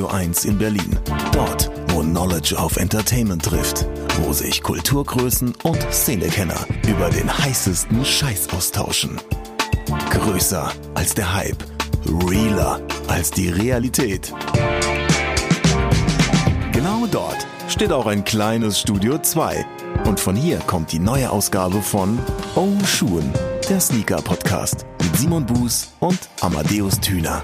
Studio 1 in Berlin. Dort, wo Knowledge auf Entertainment trifft. Wo sich Kulturgrößen und Szenekenner über den heißesten Scheiß austauschen. Größer als der Hype. Realer als die Realität. Genau dort steht auch ein kleines Studio 2. Und von hier kommt die neue Ausgabe von Oh Schuhen, der Sneaker Podcast mit Simon Buß und Amadeus Thüner.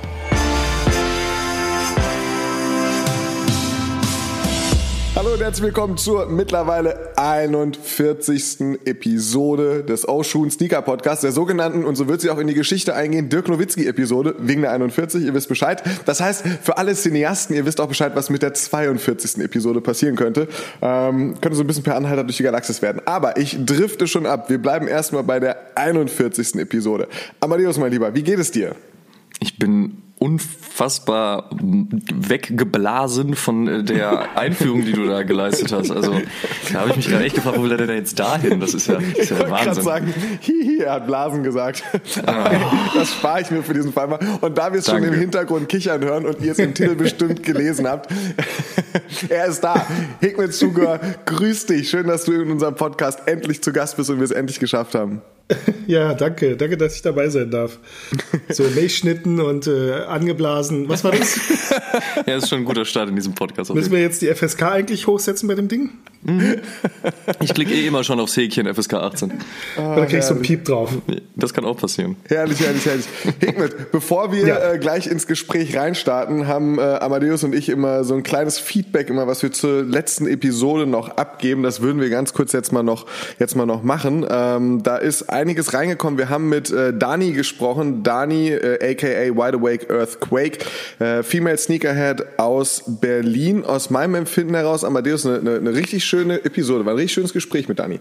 Hallo und herzlich willkommen zur mittlerweile 41. Episode des Oshun Sneaker Podcasts, der sogenannten, und so wird sie auch in die Geschichte eingehen, Dirk Nowitzki Episode, wegen der 41, ihr wisst Bescheid. Das heißt, für alle Cineasten, ihr wisst auch Bescheid, was mit der 42. Episode passieren könnte. Ähm, könnte so ein bisschen per Anhalter durch die Galaxis werden. Aber ich drifte schon ab. Wir bleiben erstmal bei der 41. Episode. Amadeus, mein Lieber, wie geht es dir? Ich bin unfassbar weggeblasen von äh, der Einführung, die du da geleistet hast. Also da habe ich mich gerade echt gefragt, wo will der denn jetzt dahin? Das ist ja, das ist ja ich Wahnsinn. sagen, hihi, er hat Blasen gesagt. Ah. Das spare ich mir für diesen Fall mal. Und da wir es schon im Hintergrund kichern hören und ihr es im Titel bestimmt gelesen habt, er ist da. Hikmet Zuger, grüß dich. Schön, dass du in unserem Podcast endlich zu Gast bist und wir es endlich geschafft haben. Ja, danke. Danke, dass ich dabei sein darf. So Milchschnitten und äh, angeblasen. Was war das? Ja, ist schon ein guter Start in diesem Podcast. Müssen wir jetzt die FSK eigentlich hochsetzen bei dem Ding? Fall. Ich klicke eh immer schon aufs Häkchen FSK 18. Oder krieg ich so einen Piep drauf? Das kann auch passieren. Herrlich, herrlich, herrlich. Hikmet, bevor wir Ja. äh, gleich ins Gespräch reinstarten, haben äh, Amadeus und ich immer so ein kleines Feedback, immer was wir zur letzten Episode noch abgeben. Das würden wir ganz kurz jetzt mal noch, jetzt mal noch machen. Ähm, da ist einiges reingekommen. Wir haben mit äh, Dani gesprochen. Dani, äh, aka Wide Awake Earthquake, äh, Female Sneakerhead aus Berlin. Aus meinem Empfinden heraus, Amadeus, eine, eine, eine richtig schöne Episode. War ein richtig schönes Gespräch mit Dani.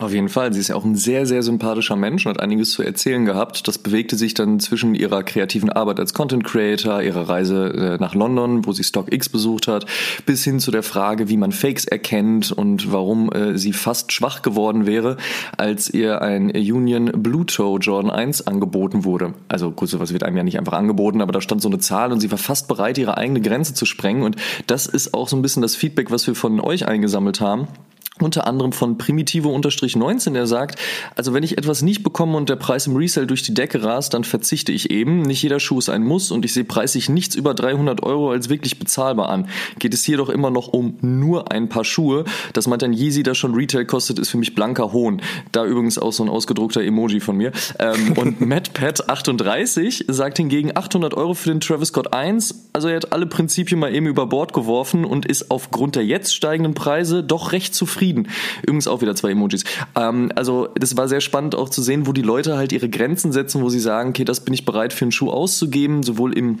Auf jeden Fall. Sie ist ja auch ein sehr, sehr sympathischer Mensch und hat einiges zu erzählen gehabt. Das bewegte sich dann zwischen ihrer kreativen Arbeit als Content Creator, ihrer Reise äh, nach London, wo sie StockX besucht hat, bis hin zu der Frage, wie man Fakes erkennt und warum äh, sie fast schwach geworden wäre, als ihr ein Union Blue Toe Jordan 1 angeboten wurde. Also gut, sowas wird einem ja nicht einfach angeboten, aber da stand so eine Zahl und sie war fast bereit, ihre eigene Grenze zu sprengen. Und das ist auch so ein bisschen das Feedback, was wir von euch eingesammelt haben unter anderem von Primitive-19, der sagt, also wenn ich etwas nicht bekomme und der Preis im Resell durch die Decke rast, dann verzichte ich eben. Nicht jeder Schuh ist ein Muss und ich sehe preislich nichts über 300 Euro als wirklich bezahlbar an. Geht es hier doch immer noch um nur ein paar Schuhe. Das meint ein Yeezy, das schon Retail kostet, ist für mich blanker Hohn. Da übrigens auch so ein ausgedruckter Emoji von mir. Ähm, und MadPat38 sagt hingegen 800 Euro für den Travis Scott 1. Also er hat alle Prinzipien mal eben über Bord geworfen und ist aufgrund der jetzt steigenden Preise doch recht zufrieden. Übrigens auch wieder zwei Emojis. Ähm, also das war sehr spannend auch zu sehen, wo die Leute halt ihre Grenzen setzen, wo sie sagen, okay, das bin ich bereit für einen Schuh auszugeben, sowohl im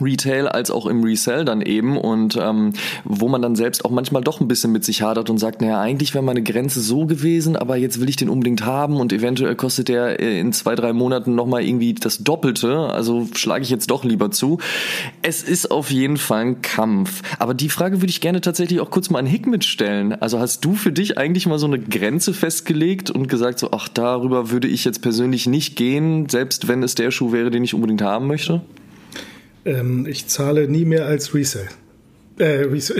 Retail als auch im Resell dann eben und ähm, wo man dann selbst auch manchmal doch ein bisschen mit sich hadert und sagt, naja, eigentlich wäre meine Grenze so gewesen, aber jetzt will ich den unbedingt haben und eventuell kostet der äh, in zwei, drei Monaten nochmal irgendwie das Doppelte, also schlage ich jetzt doch lieber zu. Es ist auf jeden Fall ein Kampf. Aber die Frage würde ich gerne tatsächlich auch kurz mal an Hickmet stellen. Also hast du für dich eigentlich mal so eine Grenze festgelegt und gesagt so, ach, darüber würde ich jetzt persönlich nicht gehen, selbst wenn es der Schuh wäre, den ich unbedingt haben möchte? Ähm, ich zahle nie mehr als Resell. Äh. Retail.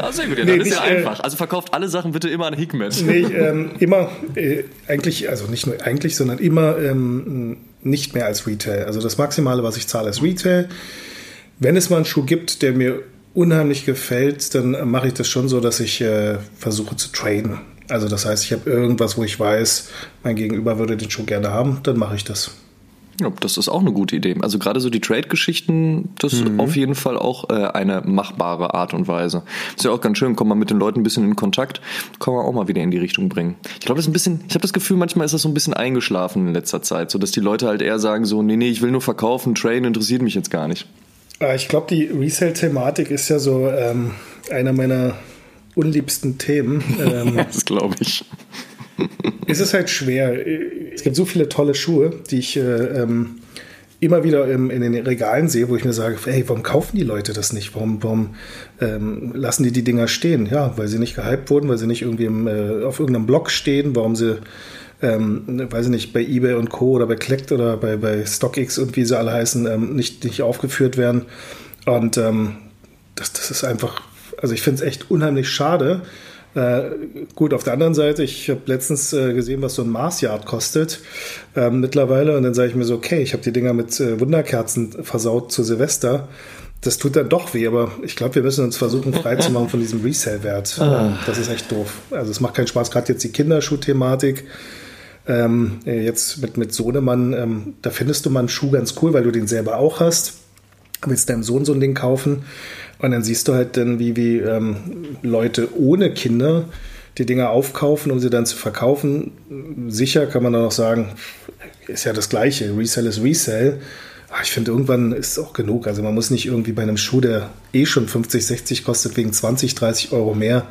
Ah, sehr gut, ja, Nee, das ist ja äh, einfach. Also verkauft alle Sachen bitte immer an Hickmet. Nee, ähm, immer, äh, eigentlich, also nicht nur eigentlich, sondern immer ähm, nicht mehr als Retail. Also das Maximale, was ich zahle, ist Retail. Wenn es mal einen Schuh gibt, der mir unheimlich gefällt, dann mache ich das schon so, dass ich äh, versuche zu traden. Also das heißt, ich habe irgendwas, wo ich weiß, mein Gegenüber würde den Schuh gerne haben, dann mache ich das. Ja, das ist auch eine gute Idee. Also gerade so die Trade-Geschichten, das ist auf jeden Fall auch äh, eine machbare Art und Weise. Ist ja auch ganz schön, kommt man mit den Leuten ein bisschen in Kontakt, kann man auch mal wieder in die Richtung bringen. Ich glaube, das ist ein bisschen, ich habe das Gefühl, manchmal ist das so ein bisschen eingeschlafen in letzter Zeit, so dass die Leute halt eher sagen so, nee, nee, ich will nur verkaufen, Traden interessiert mich jetzt gar nicht. Äh, Ich glaube, die Resell-Thematik ist ja so ähm, einer meiner unliebsten Themen. Ähm, Das glaube ich. Es ist halt schwer. Es gibt so viele tolle Schuhe, die ich äh, ähm, immer wieder im, in den Regalen sehe, wo ich mir sage, hey, warum kaufen die Leute das nicht? Warum, warum ähm, lassen die die Dinger stehen? Ja, weil sie nicht gehypt wurden, weil sie nicht irgendwie im, äh, auf irgendeinem Blog stehen, warum sie ähm, weiß ich nicht, bei eBay und Co. oder bei Collect oder bei, bei StockX und wie sie alle heißen, ähm, nicht, nicht aufgeführt werden. Und ähm, das, das ist einfach, also ich finde es echt unheimlich schade. Äh, gut, auf der anderen Seite, ich habe letztens äh, gesehen, was so ein Mars-Yard kostet äh, mittlerweile. Und dann sage ich mir so, okay, ich habe die Dinger mit äh, Wunderkerzen versaut zu Silvester. Das tut dann doch weh, aber ich glaube, wir müssen uns versuchen, freizumachen von diesem Resale-Wert. Ah. Das ist echt doof. Also es macht keinen Spaß, gerade jetzt die Kinderschuh-Thematik. Ähm, jetzt mit, mit Sohnemann, ähm, da findest du mal einen Schuh ganz cool, weil du den selber auch hast. Willst deinem Sohn so ein Ding kaufen und dann siehst du halt dann, wie, wie ähm, Leute ohne Kinder die Dinger aufkaufen, um sie dann zu verkaufen. Sicher kann man dann auch sagen, ist ja das Gleiche. Resell ist Resell. Aber ich finde, irgendwann ist es auch genug. Also man muss nicht irgendwie bei einem Schuh, der eh schon 50, 60 kostet, wegen 20, 30 Euro mehr,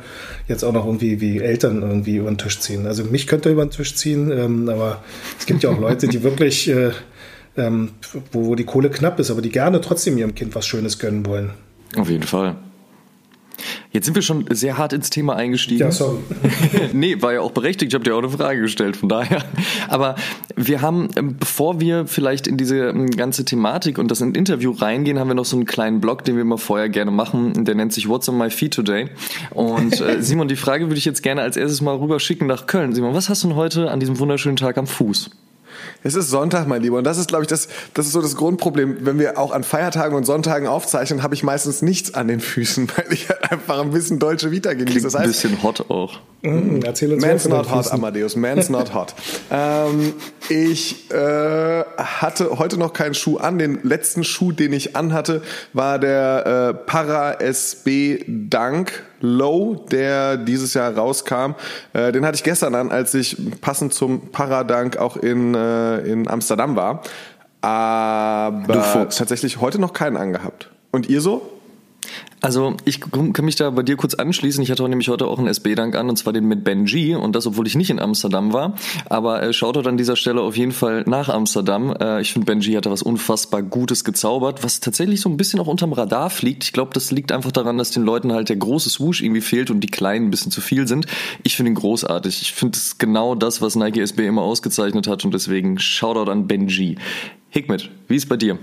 jetzt auch noch irgendwie wie Eltern irgendwie über den Tisch ziehen. Also mich könnte er über den Tisch ziehen, ähm, aber es gibt ja auch Leute, die wirklich, äh, ähm, wo, wo die Kohle knapp ist, aber die gerne trotzdem ihrem Kind was Schönes gönnen wollen. Auf jeden Fall. Jetzt sind wir schon sehr hart ins Thema eingestiegen. Ja, sorry. nee, war ja auch berechtigt. Ich habe dir auch eine Frage gestellt, von daher. Aber wir haben, ähm, bevor wir vielleicht in diese ähm, ganze Thematik und das Interview reingehen, haben wir noch so einen kleinen Blog, den wir immer vorher gerne machen. Der nennt sich What's on my feed today? Und äh, Simon, die Frage würde ich jetzt gerne als erstes mal rüber schicken nach Köln. Simon, was hast du denn heute an diesem wunderschönen Tag am Fuß? Es ist Sonntag, mein Lieber. Und das ist, glaube ich, das, das ist so das Grundproblem. Wenn wir auch an Feiertagen und Sonntagen aufzeichnen, habe ich meistens nichts an den Füßen, weil ich halt einfach ein bisschen deutsche Vita genieße. Das heißt, ein bisschen hot auch. Mm, erzähl uns Man's not hot, Amadeus. Man's not hot. ähm, ich äh, hatte heute noch keinen Schuh an. Den letzten Schuh, den ich anhatte, war der äh, Para SB Dunk Low, der dieses Jahr rauskam. Äh, den hatte ich gestern an, als ich passend zum Paradank auch in, äh, in Amsterdam war. Aber tatsächlich heute noch keinen angehabt. Und ihr so? Also ich kann mich da bei dir kurz anschließen. Ich hatte nämlich heute auch einen SB-Dank an und zwar den mit Benji und das, obwohl ich nicht in Amsterdam war. Aber äh, schaut dort an dieser Stelle auf jeden Fall nach Amsterdam. Äh, ich finde, Benji hat da was unfassbar Gutes gezaubert, was tatsächlich so ein bisschen auch unterm Radar fliegt. Ich glaube, das liegt einfach daran, dass den Leuten halt der große Swoosh irgendwie fehlt und die kleinen ein bisschen zu viel sind. Ich finde ihn großartig. Ich finde es genau das, was Nike SB immer ausgezeichnet hat und deswegen Shoutout an Benji. Hikmet, wie ist bei dir?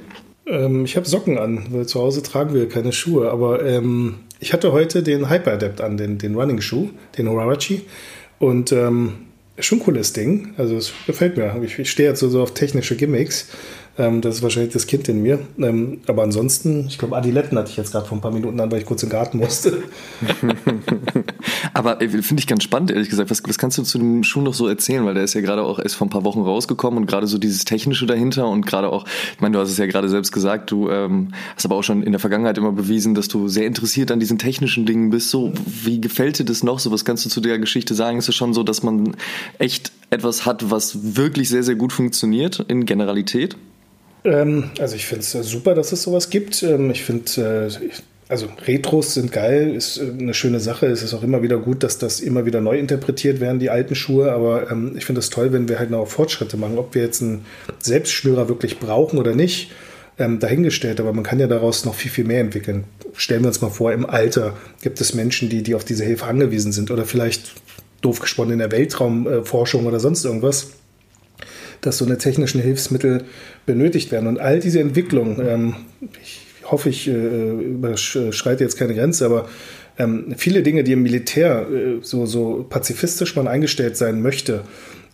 Ähm, ich habe Socken an, weil zu Hause tragen wir keine Schuhe. Aber ähm, ich hatte heute den Hyper Adapt an, den, den Running-Schuh, den Horarachi. Und ähm, schon cooles Ding. Also es gefällt mir. Ich, ich stehe jetzt so, so auf technische Gimmicks. Ähm, das ist wahrscheinlich das Kind in mir. Ähm, aber ansonsten, ich glaube, Adiletten hatte ich jetzt gerade vor ein paar Minuten an, weil ich kurz im Garten musste. aber finde ich ganz spannend, ehrlich gesagt. Was, was kannst du zu dem Schuh noch so erzählen? Weil der ist ja gerade auch erst vor ein paar Wochen rausgekommen und gerade so dieses Technische dahinter und gerade auch, ich meine, du hast es ja gerade selbst gesagt, du ähm, hast aber auch schon in der Vergangenheit immer bewiesen, dass du sehr interessiert an diesen technischen Dingen bist. So, wie gefällt dir das noch? So, was kannst du zu der Geschichte sagen? Ist es schon so, dass man echt etwas hat, was wirklich sehr, sehr gut funktioniert in Generalität? Ähm, also ich finde es äh, super, dass es sowas gibt. Ähm, ich finde, äh, also Retros sind geil, ist äh, eine schöne Sache. Es ist auch immer wieder gut, dass das immer wieder neu interpretiert werden, die alten Schuhe. Aber ähm, ich finde es toll, wenn wir halt noch Fortschritte machen. Ob wir jetzt einen Selbstschnürer wirklich brauchen oder nicht, ähm, dahingestellt. Aber man kann ja daraus noch viel, viel mehr entwickeln. Stellen wir uns mal vor, im Alter gibt es Menschen, die, die auf diese Hilfe angewiesen sind. Oder vielleicht, doof gesponnen, in der Weltraumforschung oder sonst irgendwas dass so eine technischen Hilfsmittel benötigt werden. Und all diese Entwicklungen, ähm, ich hoffe, ich äh, überschreite jetzt keine Grenze, aber ähm, viele Dinge, die im Militär äh, so, so pazifistisch man eingestellt sein möchte,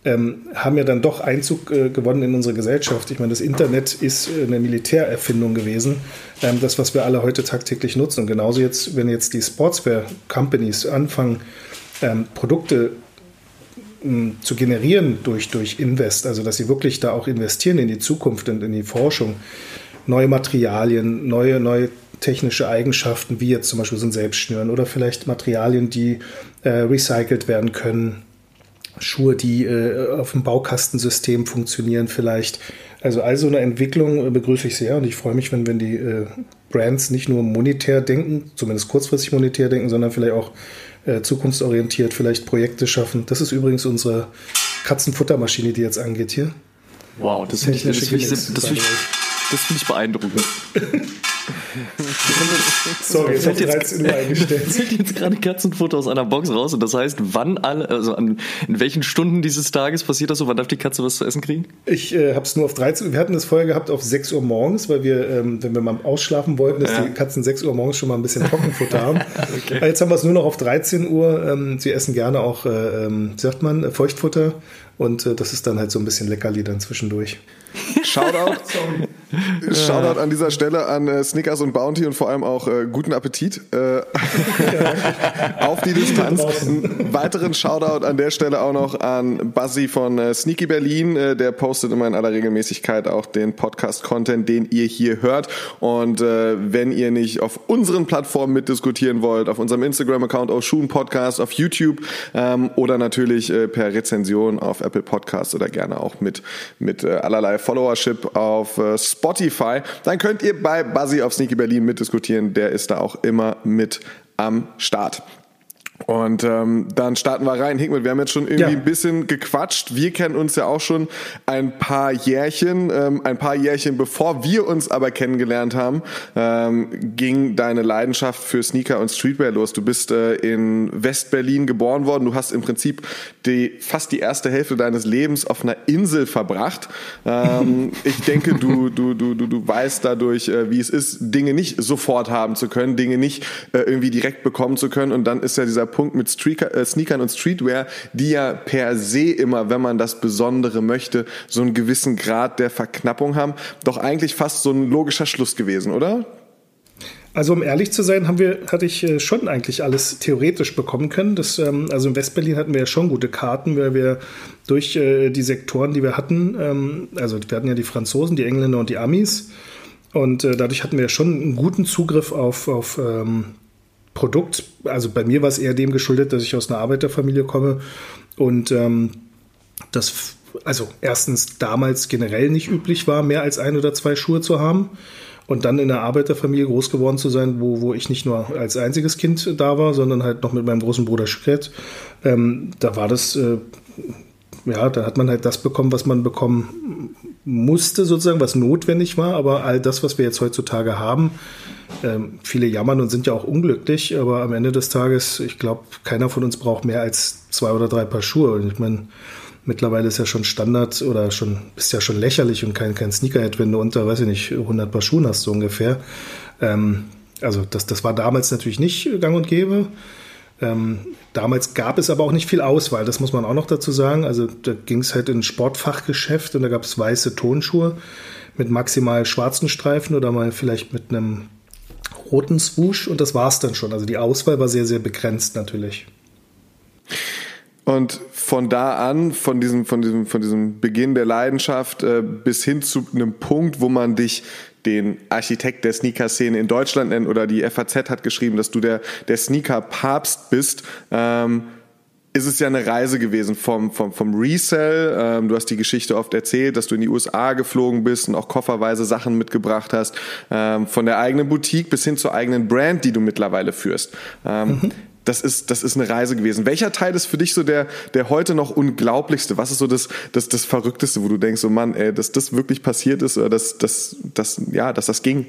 ähm, haben ja dann doch Einzug äh, gewonnen in unsere Gesellschaft. Ich meine, das Internet ist äh, eine Militärerfindung gewesen, ähm, das, was wir alle heute tagtäglich nutzen. Und genauso jetzt, wenn jetzt die Sportswear-Companies anfangen, ähm, Produkte zu generieren durch, durch Invest, also dass sie wirklich da auch investieren in die Zukunft und in die Forschung, neue Materialien, neue, neue technische Eigenschaften, wie jetzt zum Beispiel so ein Selbstschnüren oder vielleicht Materialien, die äh, recycelt werden können, Schuhe, die äh, auf dem Baukastensystem funktionieren vielleicht. Also all so eine Entwicklung äh, begrüße ich sehr und ich freue mich, wenn, wenn die äh, Brands nicht nur monetär denken, zumindest kurzfristig monetär denken, sondern vielleicht auch äh, zukunftsorientiert vielleicht Projekte schaffen. Das ist übrigens unsere Katzenfuttermaschine, die jetzt angeht hier. Wow, das finde ich, das find ich, das ich, das find ich beeindruckend. Sorry, jetzt auf 13 Uhr eingestellt. Es jetzt gerade Katzenfutter aus einer Box raus und das heißt, wann alle, also an, in welchen Stunden dieses Tages passiert das so? Wann darf die Katze was zu essen kriegen? Ich äh, habe es nur auf 13 Uhr. Wir hatten das vorher gehabt auf 6 Uhr morgens, weil wir, ähm, wenn wir mal ausschlafen wollten, dass ja. die Katzen 6 Uhr morgens schon mal ein bisschen Trockenfutter haben. okay. Jetzt haben wir es nur noch auf 13 Uhr. Ähm, sie essen gerne auch, äh, ähm, sagt man, Feuchtfutter. Und äh, das ist dann halt so ein bisschen Leckerli dann zwischendurch. Shoutout, Shoutout an dieser Stelle an äh, Snickers und Bounty und vor allem auch äh, guten Appetit äh, auf die Distanz. Einen weiteren Shoutout an der Stelle auch noch an Buzzy von äh, Sneaky Berlin. Äh, der postet immer in aller Regelmäßigkeit auch den Podcast-Content, den ihr hier hört. Und äh, wenn ihr nicht auf unseren Plattformen mitdiskutieren wollt, auf unserem Instagram-Account, auf Schuhen Podcast, auf YouTube ähm, oder natürlich äh, per Rezension auf Apple Podcasts oder gerne auch mit, mit äh, allerlei Followership auf äh, Spotify, dann könnt ihr bei Buzzy auf Sneaky Berlin mitdiskutieren. Der ist da auch immer mit am Start. Und ähm, dann starten wir rein. Hickmet, wir haben jetzt schon irgendwie ja. ein bisschen gequatscht. Wir kennen uns ja auch schon ein paar Jährchen. Ähm, ein paar Jährchen bevor wir uns aber kennengelernt haben, ähm, ging deine Leidenschaft für Sneaker und Streetwear los. Du bist äh, in West-Berlin geboren worden. Du hast im Prinzip die, fast die erste Hälfte deines Lebens auf einer Insel verbracht. Ähm, ich denke, du, du, du, du, du weißt dadurch, äh, wie es ist, Dinge nicht sofort haben zu können, Dinge nicht äh, irgendwie direkt bekommen zu können. Und dann ist ja dieser Punkt mit Streaker, äh, Sneakern und Streetwear, die ja per se immer, wenn man das Besondere möchte, so einen gewissen Grad der Verknappung haben, doch eigentlich fast so ein logischer Schluss gewesen, oder? Also um ehrlich zu sein, haben wir, hatte ich äh, schon eigentlich alles theoretisch bekommen können. Das, ähm, also in Westberlin hatten wir ja schon gute Karten, weil wir durch äh, die Sektoren, die wir hatten, ähm, also wir hatten ja die Franzosen, die Engländer und die Amis. Und äh, dadurch hatten wir schon einen guten Zugriff auf, auf ähm, Produkt. Also bei mir war es eher dem geschuldet, dass ich aus einer Arbeiterfamilie komme und das also erstens damals generell nicht üblich war, mehr als ein oder zwei Schuhe zu haben. Und dann in einer Arbeiterfamilie groß geworden zu sein, wo, wo ich nicht nur als einziges Kind da war, sondern halt noch mit meinem großen Bruder Schritt, ähm, da war das, äh, ja, da hat man halt das bekommen, was man bekommen musste, sozusagen, was notwendig war. Aber all das, was wir jetzt heutzutage haben, ähm, viele jammern und sind ja auch unglücklich, aber am Ende des Tages, ich glaube, keiner von uns braucht mehr als zwei oder drei Paar Schuhe. Und ich meine, mittlerweile ist ja schon Standard oder schon, ist ja schon lächerlich und kein, kein Sneakerhead, wenn du unter, weiß ich nicht, 100 Paar Schuhen hast, so ungefähr. Ähm, also das, das war damals natürlich nicht gang und gäbe. Ähm, damals gab es aber auch nicht viel Auswahl, das muss man auch noch dazu sagen. Also da ging es halt in ein Sportfachgeschäft und da gab es weiße Tonschuhe mit maximal schwarzen Streifen oder mal vielleicht mit einem roten Swoosh und das war es dann schon. Also die Auswahl war sehr, sehr begrenzt natürlich. Und von da an, von diesem, von diesem, von diesem Beginn der Leidenschaft äh, bis hin zu einem Punkt, wo man dich den Architekt der Sneaker-Szene in Deutschland nennt oder die FAZ hat geschrieben, dass du der, der Sneaker-Papst bist. Ähm, ist es ja eine Reise gewesen vom, vom, vom Resell. Ähm, du hast die Geschichte oft erzählt, dass du in die USA geflogen bist und auch kofferweise Sachen mitgebracht hast. Ähm, von der eigenen Boutique bis hin zur eigenen Brand, die du mittlerweile führst. Ähm, mhm das ist, das ist eine Reise gewesen. Welcher Teil ist für dich so der, der heute noch unglaublichste? Was ist so das, das, das Verrückteste, wo du denkst, oh Mann, ey, dass das wirklich passiert ist oder dass, dass, dass, ja, dass das ging?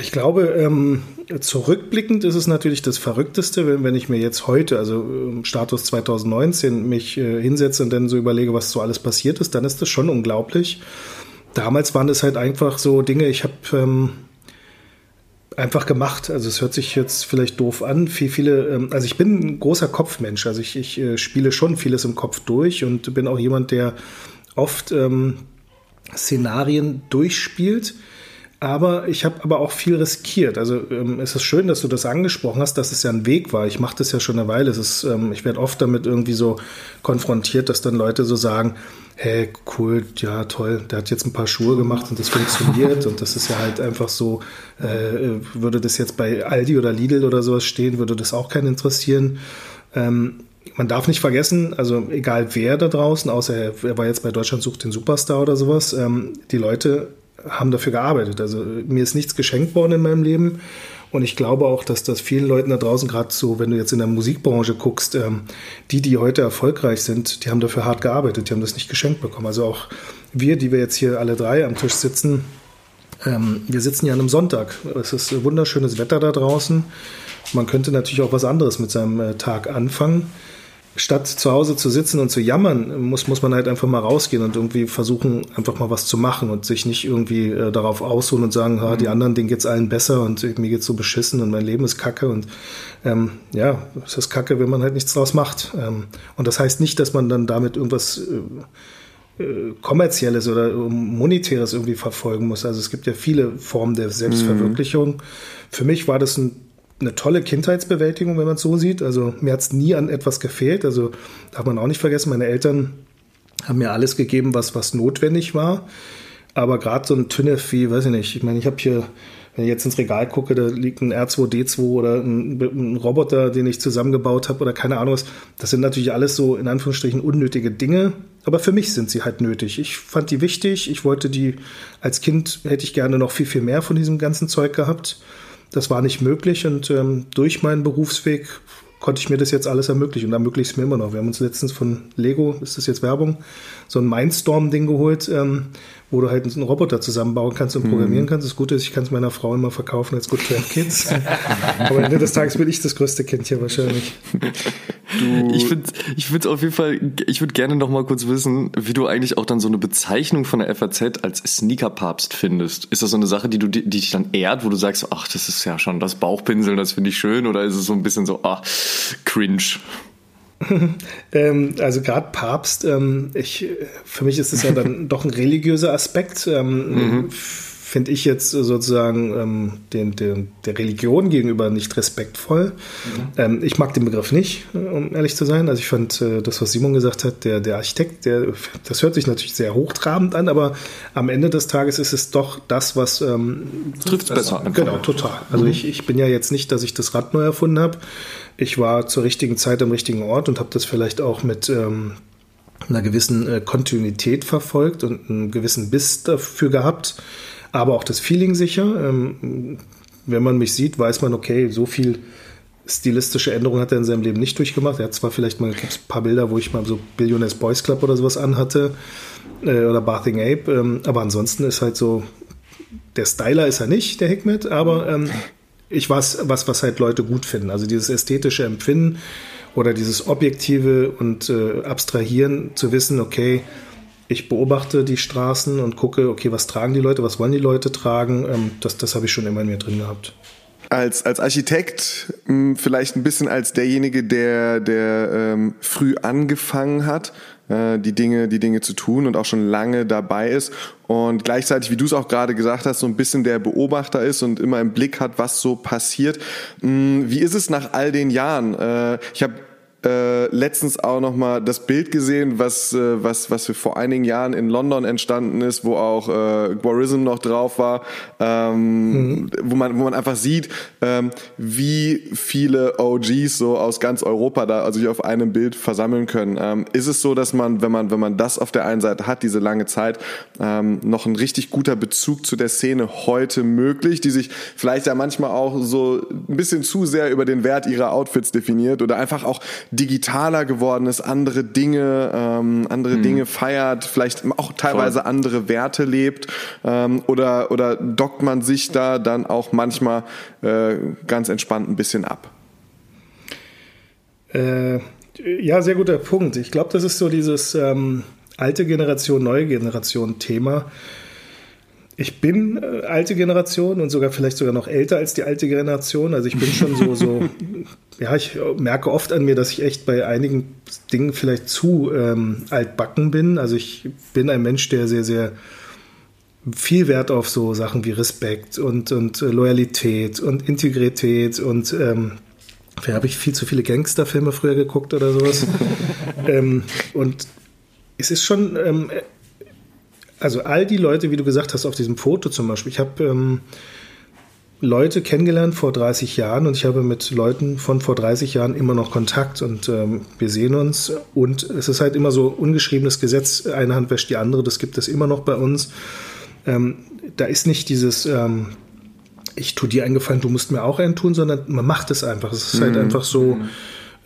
Ich glaube, ähm, zurückblickend ist es natürlich das Verrückteste, wenn, wenn ich mir jetzt heute, also ähm, Status 2019, mich äh, hinsetze und dann so überlege, was so alles passiert ist, dann ist das schon unglaublich. Damals waren es halt einfach so Dinge, ich habe ähm, einfach gemacht. Also es hört sich jetzt vielleicht doof an. Viel, viele, ähm, also ich bin ein großer Kopfmensch. Also ich, ich äh, spiele schon vieles im Kopf durch und bin auch jemand, der oft ähm, Szenarien durchspielt. Aber ich habe aber auch viel riskiert. Also ähm, es ist schön, dass du das angesprochen hast, dass es ja ein Weg war. Ich mache das ja schon eine Weile. Es ist, ähm, ich werde oft damit irgendwie so konfrontiert, dass dann Leute so sagen, hey, cool, ja, toll, der hat jetzt ein paar Schuhe gemacht und das funktioniert und das ist ja halt einfach so, äh, würde das jetzt bei Aldi oder Lidl oder sowas stehen, würde das auch keinen interessieren. Ähm, man darf nicht vergessen, also egal wer da draußen, außer er, war jetzt bei Deutschland sucht den Superstar oder sowas, ähm, die Leute haben dafür gearbeitet. Also mir ist nichts geschenkt worden in meinem Leben. Und ich glaube auch, dass das vielen Leuten da draußen, gerade so, wenn du jetzt in der Musikbranche guckst, ähm, die, die heute erfolgreich sind, die haben dafür hart gearbeitet, die haben das nicht geschenkt bekommen. Also auch wir, die wir jetzt hier alle drei am Tisch sitzen, Ähm, wir sitzen ja an einem Sonntag. Es ist wunderschönes Wetter da draußen. Man könnte natürlich auch was anderes mit seinem äh, Tag anfangen. Statt zu Hause zu sitzen und zu jammern, muss, muss man halt einfach mal rausgehen und irgendwie versuchen, einfach mal was zu machen und sich nicht irgendwie äh, darauf ausruhen und sagen, ha, die mhm. anderen, denen geht's allen besser und mir geht's so beschissen und mein Leben ist kacke und ähm, ja, es ist kacke, wenn man halt nichts draus macht. Ähm, und das heißt nicht, dass man dann damit irgendwas äh, äh kommerzielles oder monetäres irgendwie verfolgen muss. Also es gibt ja viele Formen der Selbstverwirklichung. Mhm. Für mich war das ein eine tolle Kindheitsbewältigung, wenn man es so sieht. Also mir hat es nie an etwas gefehlt. Also darf man auch nicht vergessen, meine Eltern haben mir alles gegeben, was, was notwendig war. Aber gerade so ein TÜNEF wie, weiß ich nicht, ich meine, ich habe hier, wenn ich jetzt ins Regal gucke, da liegt ein R2D2 oder ein, ein Roboter, den ich zusammengebaut habe oder keine Ahnung was. Das sind natürlich alles so in Anführungsstrichen unnötige Dinge. Aber für mich sind sie halt nötig. Ich fand die wichtig. Ich wollte die, als Kind hätte ich gerne noch viel, viel mehr von diesem ganzen Zeug gehabt. Das war nicht möglich und ähm, durch meinen Berufsweg konnte ich mir das jetzt alles ermöglichen und ermöglicht es mir immer noch. Wir haben uns letztens von Lego, ist das jetzt Werbung, so ein Mindstorm-Ding geholt, ähm, wo du halt einen Roboter zusammenbauen kannst und programmieren mhm. kannst. Das Gute ist, ich kann es meiner Frau immer verkaufen als Good Camp Kids. Aber am Ende des Tages bin ich das größte Kind hier wahrscheinlich. Du ich finde ich find's auf jeden Fall, ich würde gerne noch mal kurz wissen, wie du eigentlich auch dann so eine Bezeichnung von der FAZ als Sneakerpapst findest. Ist das so eine Sache, die du die dich dann ehrt, wo du sagst, ach, das ist ja schon das Bauchpinseln, das finde ich schön, oder ist es so ein bisschen so, ach, cringe? ähm, also gerade Papst, ähm, ich, für mich ist es ja dann doch ein religiöser Aspekt. Ähm, mhm. Finde ich jetzt sozusagen ähm, den, den, der Religion gegenüber nicht respektvoll. Mhm. Ähm, ich mag den Begriff nicht, um ehrlich zu sein. Also ich fand äh, das, was Simon gesagt hat, der, der Architekt, der, das hört sich natürlich sehr hochtrabend an, aber am Ende des Tages ist es doch das, was ähm, trifft besser. Genau, total. Also mhm. ich, ich bin ja jetzt nicht, dass ich das Rad neu erfunden habe ich war zur richtigen Zeit am richtigen Ort und habe das vielleicht auch mit ähm, einer gewissen äh, Kontinuität verfolgt und einen gewissen Biss dafür gehabt, aber auch das Feeling sicher. Ähm, wenn man mich sieht, weiß man, okay, so viel stilistische Änderungen hat er in seinem Leben nicht durchgemacht. Er hat zwar vielleicht mal ein paar Bilder, wo ich mal so Billionaires Boys Club oder sowas anhatte äh, oder Bathing Ape, ähm, aber ansonsten ist halt so, der Styler ist er nicht, der Hikmet, aber ähm, ich weiß, was, was halt Leute gut finden. Also dieses ästhetische Empfinden oder dieses objektive und äh, Abstrahieren zu wissen, okay, ich beobachte die Straßen und gucke, okay, was tragen die Leute, was wollen die Leute tragen, ähm, das, das habe ich schon immer in mir drin gehabt. Als, als Architekt hm, vielleicht ein bisschen als derjenige, der, der ähm, früh angefangen hat, äh, die Dinge, die Dinge zu tun und auch schon lange dabei ist und gleichzeitig, wie du es auch gerade gesagt hast, so ein bisschen der Beobachter ist und immer im Blick hat, was so passiert. Hm, wie ist es nach all den Jahren? Äh, ich habe äh, letztens auch noch mal das Bild gesehen, was äh, was was vor einigen Jahren in London entstanden ist, wo auch äh, Guarism noch drauf war, ähm, mhm. wo man wo man einfach sieht, ähm, wie viele OGs so aus ganz Europa da also sich auf einem Bild versammeln können. Ähm, ist es so, dass man, wenn man wenn man das auf der einen Seite hat, diese lange Zeit, ähm, noch ein richtig guter Bezug zu der Szene heute möglich, die sich vielleicht ja manchmal auch so ein bisschen zu sehr über den Wert ihrer Outfits definiert oder einfach auch digitaler geworden ist, andere Dinge, ähm, andere hm. Dinge feiert, vielleicht auch teilweise Voll. andere Werte lebt ähm, oder oder dockt man sich da dann auch manchmal äh, ganz entspannt ein bisschen ab? Äh, ja, sehr guter Punkt. Ich glaube, das ist so dieses ähm, alte Generation, neue Generation Thema ich bin äh, alte Generation und sogar vielleicht sogar noch älter als die alte Generation. Also ich bin schon so, so ja, ich merke oft an mir, dass ich echt bei einigen Dingen vielleicht zu ähm, altbacken bin. Also ich bin ein Mensch, der sehr, sehr viel Wert auf so Sachen wie Respekt und, und äh, Loyalität und Integrität und ähm, Vielleicht habe ich viel zu viele Gangsterfilme früher geguckt oder sowas. ähm, und es ist schon ähm, also all die Leute, wie du gesagt hast, auf diesem Foto zum Beispiel, ich habe ähm, Leute kennengelernt vor 30 Jahren und ich habe mit Leuten von vor 30 Jahren immer noch Kontakt und ähm, wir sehen uns und es ist halt immer so ungeschriebenes Gesetz, eine Hand wäscht die andere, das gibt es immer noch bei uns. Ähm, da ist nicht dieses, ähm, ich tue dir einen Gefallen, du musst mir auch einen tun, sondern man macht es einfach. Es ist halt mhm. halt einfach so, mhm.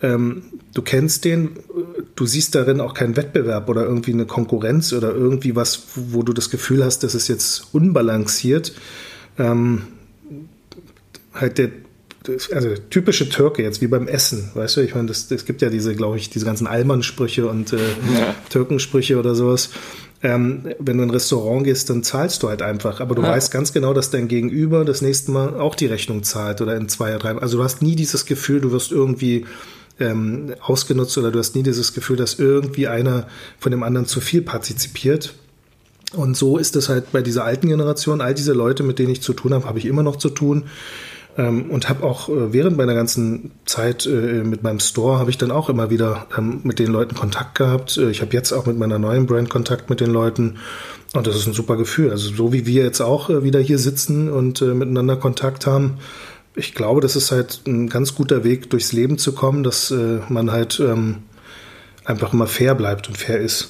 ähm, du kennst den, du siehst darin auch keinen Wettbewerb oder irgendwie eine Konkurrenz oder irgendwie was, wo du das Gefühl hast, das ist jetzt unbalanciert. Ähm, halt der, also der typische Türke jetzt wie beim Essen, weißt du, ich meine, es gibt ja diese, glaube ich, diese ganzen Allmann-Sprüche und äh, ja. Türkensprüche oder sowas. Ähm, wenn du in ein Restaurant gehst, dann zahlst du halt einfach. Aber du ja. weißt ganz genau, dass dein Gegenüber das nächste Mal auch die Rechnung zahlt oder in zwei oder drei. Also du hast nie dieses Gefühl, du wirst irgendwie ähm, ausgenutzt oder du hast nie dieses Gefühl, dass irgendwie einer von dem anderen zu viel partizipiert. Und so ist es halt bei dieser alten Generation. All diese Leute, mit denen ich zu tun habe, habe ich immer noch zu tun. Ähm, und habe auch äh, während meiner ganzen Zeit äh, mit meinem Store habe ich dann auch immer wieder ähm, mit den Leuten Kontakt gehabt. Äh, ich habe jetzt auch mit meiner neuen Brand Kontakt mit den Leuten und das ist ein super Gefühl. Also so wie wir jetzt auch wieder hier sitzen und miteinander Kontakt haben, ich glaube, das ist halt ein ganz guter Weg durchs Leben zu kommen, dass äh, man halt ähm, einfach immer fair bleibt und fair ist.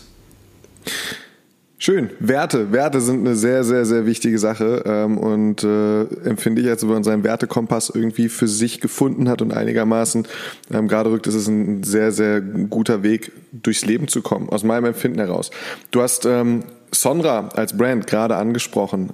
Schön. Werte. Werte sind eine sehr, sehr, sehr wichtige Sache ähm, und äh, empfinde ich, als wenn man seinen Wertekompass irgendwie für sich gefunden hat und einigermaßen ähm, gerade rückt, ist es ein sehr, sehr guter Weg, durchs Leben zu kommen, aus meinem Empfinden heraus. Du hast ähm, Sonra als Brand gerade angesprochen.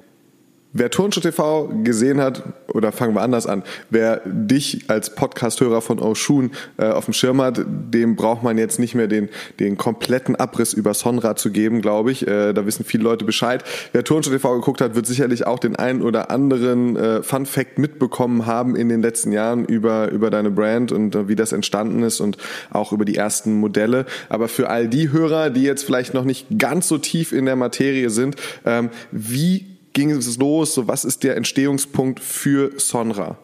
Wer Turnschuh TV gesehen hat, oder fangen wir anders an, wer dich als Podcast-Hörer von Oshun äh, auf dem Schirm hat, dem braucht man jetzt nicht mehr den, den kompletten Abriss über Sonra zu geben, glaube ich. Äh, da wissen viele Leute Bescheid. Wer Turnschuh TV geguckt hat, wird sicherlich auch den einen oder anderen äh, Fun-Fact mitbekommen haben in den letzten Jahren über, über deine Brand und äh, wie das entstanden ist und auch über die ersten Modelle. Aber für all die Hörer, die jetzt vielleicht noch nicht ganz so tief in der Materie sind, ähm, wie ging es los? So, was ist der Entstehungspunkt für Sonra?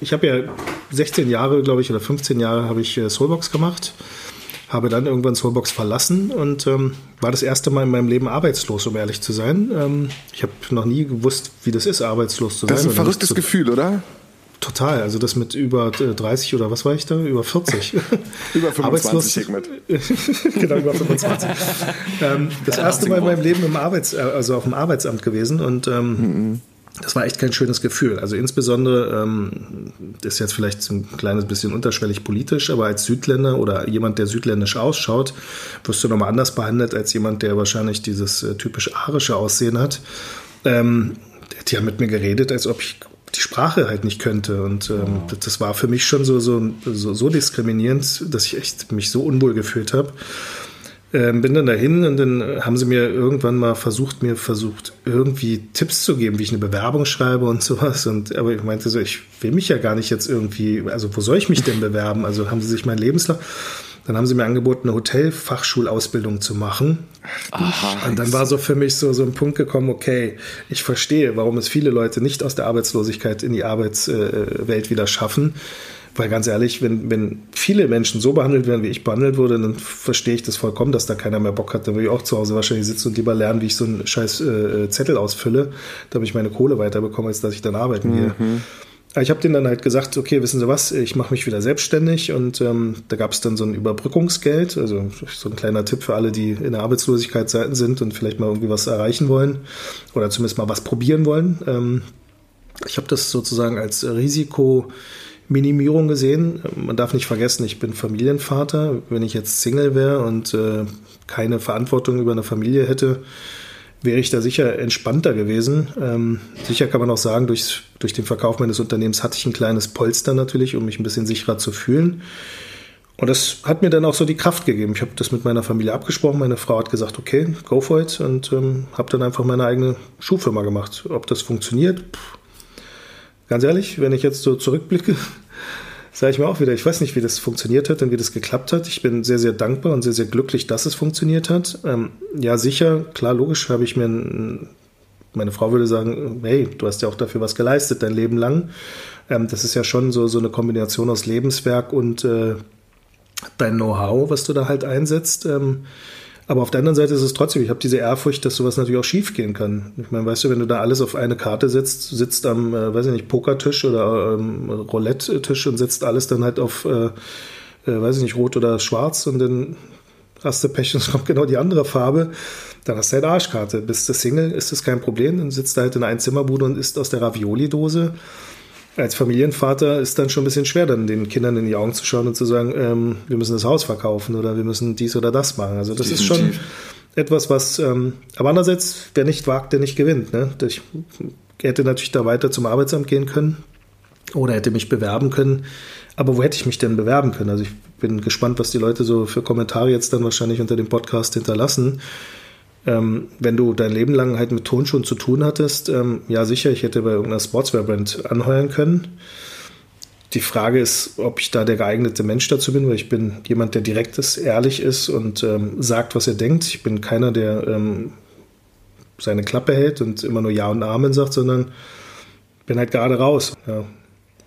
Ich habe ja 16 Jahre, glaube ich, oder 15 Jahre habe ich äh, Soulbox gemacht, habe dann irgendwann Soulbox verlassen und ähm, war das erste Mal in meinem Leben arbeitslos, um ehrlich zu sein. Ähm, ich habe noch nie gewusst, wie das ist, arbeitslos zu sein. Das ist ein verrücktes Gefühl, oder? Total, also das mit über 30 äh, oder was war ich da? Über 40. über 25 mit. genau, über 25. ähm, das erste Mal in meinem Leben im Arbeits, äh, also auf dem Arbeitsamt gewesen und ähm, mhm. das war echt kein schönes Gefühl. Also insbesondere, ähm, das ist jetzt vielleicht ein kleines bisschen unterschwellig politisch, aber als Südländer oder jemand, der südländisch ausschaut, wirst du nochmal anders behandelt als jemand, der wahrscheinlich dieses äh, typisch arische Aussehen hat. Ähm, die haben mit mir geredet, als ob ich die Sprache halt nicht könnte. Und ähm, oh. das war für mich schon so, so, so, so diskriminierend, dass ich echt mich so unwohl gefühlt habe. Ähm, bin dann dahin und dann haben sie mir irgendwann mal versucht, mir versucht, irgendwie Tipps zu geben, wie ich eine Bewerbung schreibe und sowas. Und aber ich meinte so, ich will mich ja gar nicht jetzt irgendwie, also wo soll ich mich denn bewerben? Also haben sie sich mein Lebenslauf. Dann haben sie mir angeboten, eine Hotelfachschulausbildung zu machen. Aha, und dann war so für mich so, so ein Punkt gekommen, okay, ich verstehe, warum es viele Leute nicht aus der Arbeitslosigkeit in die Arbeitswelt wieder schaffen. Weil ganz ehrlich, wenn, wenn viele Menschen so behandelt werden, wie ich behandelt wurde, dann verstehe ich das vollkommen, dass da keiner mehr Bock hat. Dann würde ich auch zu Hause wahrscheinlich sitzen und lieber lernen, wie ich so einen scheiß äh, Zettel ausfülle, damit ich meine Kohle weiterbekomme, als dass ich dann arbeiten mhm. Ich habe denen dann halt gesagt, okay, wissen Sie was, ich mache mich wieder selbstständig und ähm, da gab es dann so ein Überbrückungsgeld, also so ein kleiner Tipp für alle, die in der Arbeitslosigkeit sind und vielleicht mal irgendwie was erreichen wollen oder zumindest mal was probieren wollen. Ähm, ich habe das sozusagen als Risikominimierung gesehen. Man darf nicht vergessen, ich bin Familienvater. Wenn ich jetzt Single wäre und äh, keine Verantwortung über eine Familie hätte, wäre ich da sicher entspannter gewesen. Ähm, sicher kann man auch sagen, durch, durch den Verkauf meines Unternehmens hatte ich ein kleines Polster natürlich, um mich ein bisschen sicherer zu fühlen. Und das hat mir dann auch so die Kraft gegeben. Ich habe das mit meiner Familie abgesprochen. Meine Frau hat gesagt, okay, go for it. Und ähm, habe dann einfach meine eigene Schuhfirma gemacht. Ob das funktioniert? Pff. Ganz ehrlich, wenn ich jetzt so zurückblicke, sage ich mir auch wieder, ich weiß nicht, wie das funktioniert hat und wie das geklappt hat. Ich bin sehr, sehr dankbar und sehr, sehr glücklich, dass es funktioniert hat. Ähm, ja, sicher, klar, logisch habe ich mir, ein, meine Frau würde sagen, hey, du hast ja auch dafür was geleistet, dein Leben lang. Ähm, das ist ja schon so, so eine Kombination aus Lebenswerk und äh, dein Know-how, was du da halt einsetzt. Ähm, aber auf der anderen Seite ist es trotzdem, ich habe diese Ehrfurcht, dass sowas natürlich auch schief gehen kann. Ich meine, weißt du, wenn du da alles auf eine Karte setzt, sitzt am, äh, weiß ich nicht, Pokertisch oder ähm, Roulette-Tisch und setzt alles dann halt auf, äh, äh, weiß ich nicht, rot oder schwarz und dann hast du Pech und es kommt genau die andere Farbe, dann hast du halt Arschkarte. Bist du Single, ist das kein Problem, dann sitzt du halt in einer Einzimmerbude und isst aus der Ravioli-Dose. Als Familienvater ist dann schon ein bisschen schwer, dann den Kindern in die Augen zu schauen und zu sagen, ähm, wir müssen das Haus verkaufen oder wir müssen dies oder das machen. Also das Definitiv. ist schon etwas, was, ähm, aber andererseits, wer nicht wagt, der nicht gewinnt. Ne? Ich hätte natürlich da weiter zum Arbeitsamt gehen können oder hätte mich bewerben können. Aber wo hätte ich mich denn bewerben können? Also ich bin gespannt, was die Leute so für Kommentare jetzt dann wahrscheinlich unter dem Podcast hinterlassen. Ähm, wenn du dein Leben lang halt mit Tonschuhen zu tun hattest, ähm, ja sicher, ich hätte bei irgendeiner Sportswear-Brand anheuern können. Die Frage ist, ob ich da der geeignete Mensch dazu bin, weil ich bin jemand, der direkt ist, ehrlich ist und ähm, sagt, was er denkt. Ich bin keiner, der ähm, seine Klappe hält und immer nur Ja und Amen sagt, sondern bin halt gerade raus. Ja.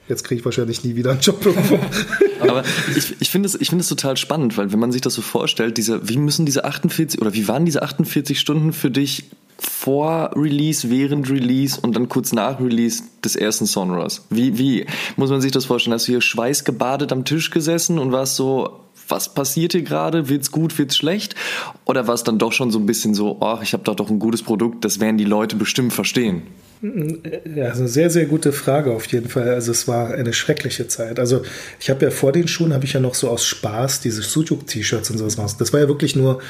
Jetzt kriege ich wahrscheinlich nie wieder einen Job irgendwo. Aber ich, ich finde es, es total spannend, weil wenn man sich das so vorstellt, diese, wie müssen diese 48 oder wie waren diese 48 Stunden für dich vor Release, während Release und dann kurz nach Release des ersten Sonras? Wie, wie muss man sich das vorstellen? Hast du hier schweißgebadet am Tisch gesessen und warst so, was passiert hier gerade? Wird's gut, wird's schlecht? Oder war es dann doch schon so ein bisschen so, ach, ich habe da doch ein gutes Produkt, das werden die Leute bestimmt verstehen? Ja, also sehr, sehr gute Frage auf jeden Fall. Also es war eine schreckliche Zeit. Also ich habe ja vor den Schuhen, habe ich ja noch so aus Spaß diese Sujuk-T-Shirts und sowas gemacht. Das war ja wirklich nur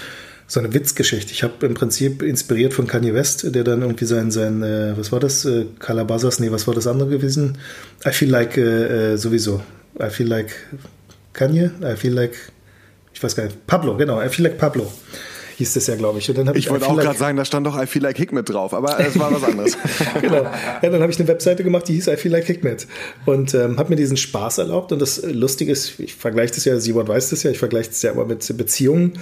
so eine Witzgeschichte. Ich habe im Prinzip inspiriert von Kanye West, der dann irgendwie sein, sein äh, was war das, äh, Calabasas, nee, was war das andere gewesen? I feel like, äh, äh sowieso, I feel like Kanye, I feel like, ich weiß gar nicht, Pablo, genau, I feel like Pablo hieß das ja, glaube ich. Und dann ich, ich wollte auch gerade sagen, da stand doch I Feel Like Hikmet drauf, aber es war was anderes. genau. Ja, dann habe ich eine Webseite gemacht, die hieß I Feel Like Hikmet und ähm, habe mir diesen Spaß erlaubt. Und das Lustige ist, ich vergleiche das ja, Simon weiß das ja, ich vergleiche das ja immer mit Beziehungen.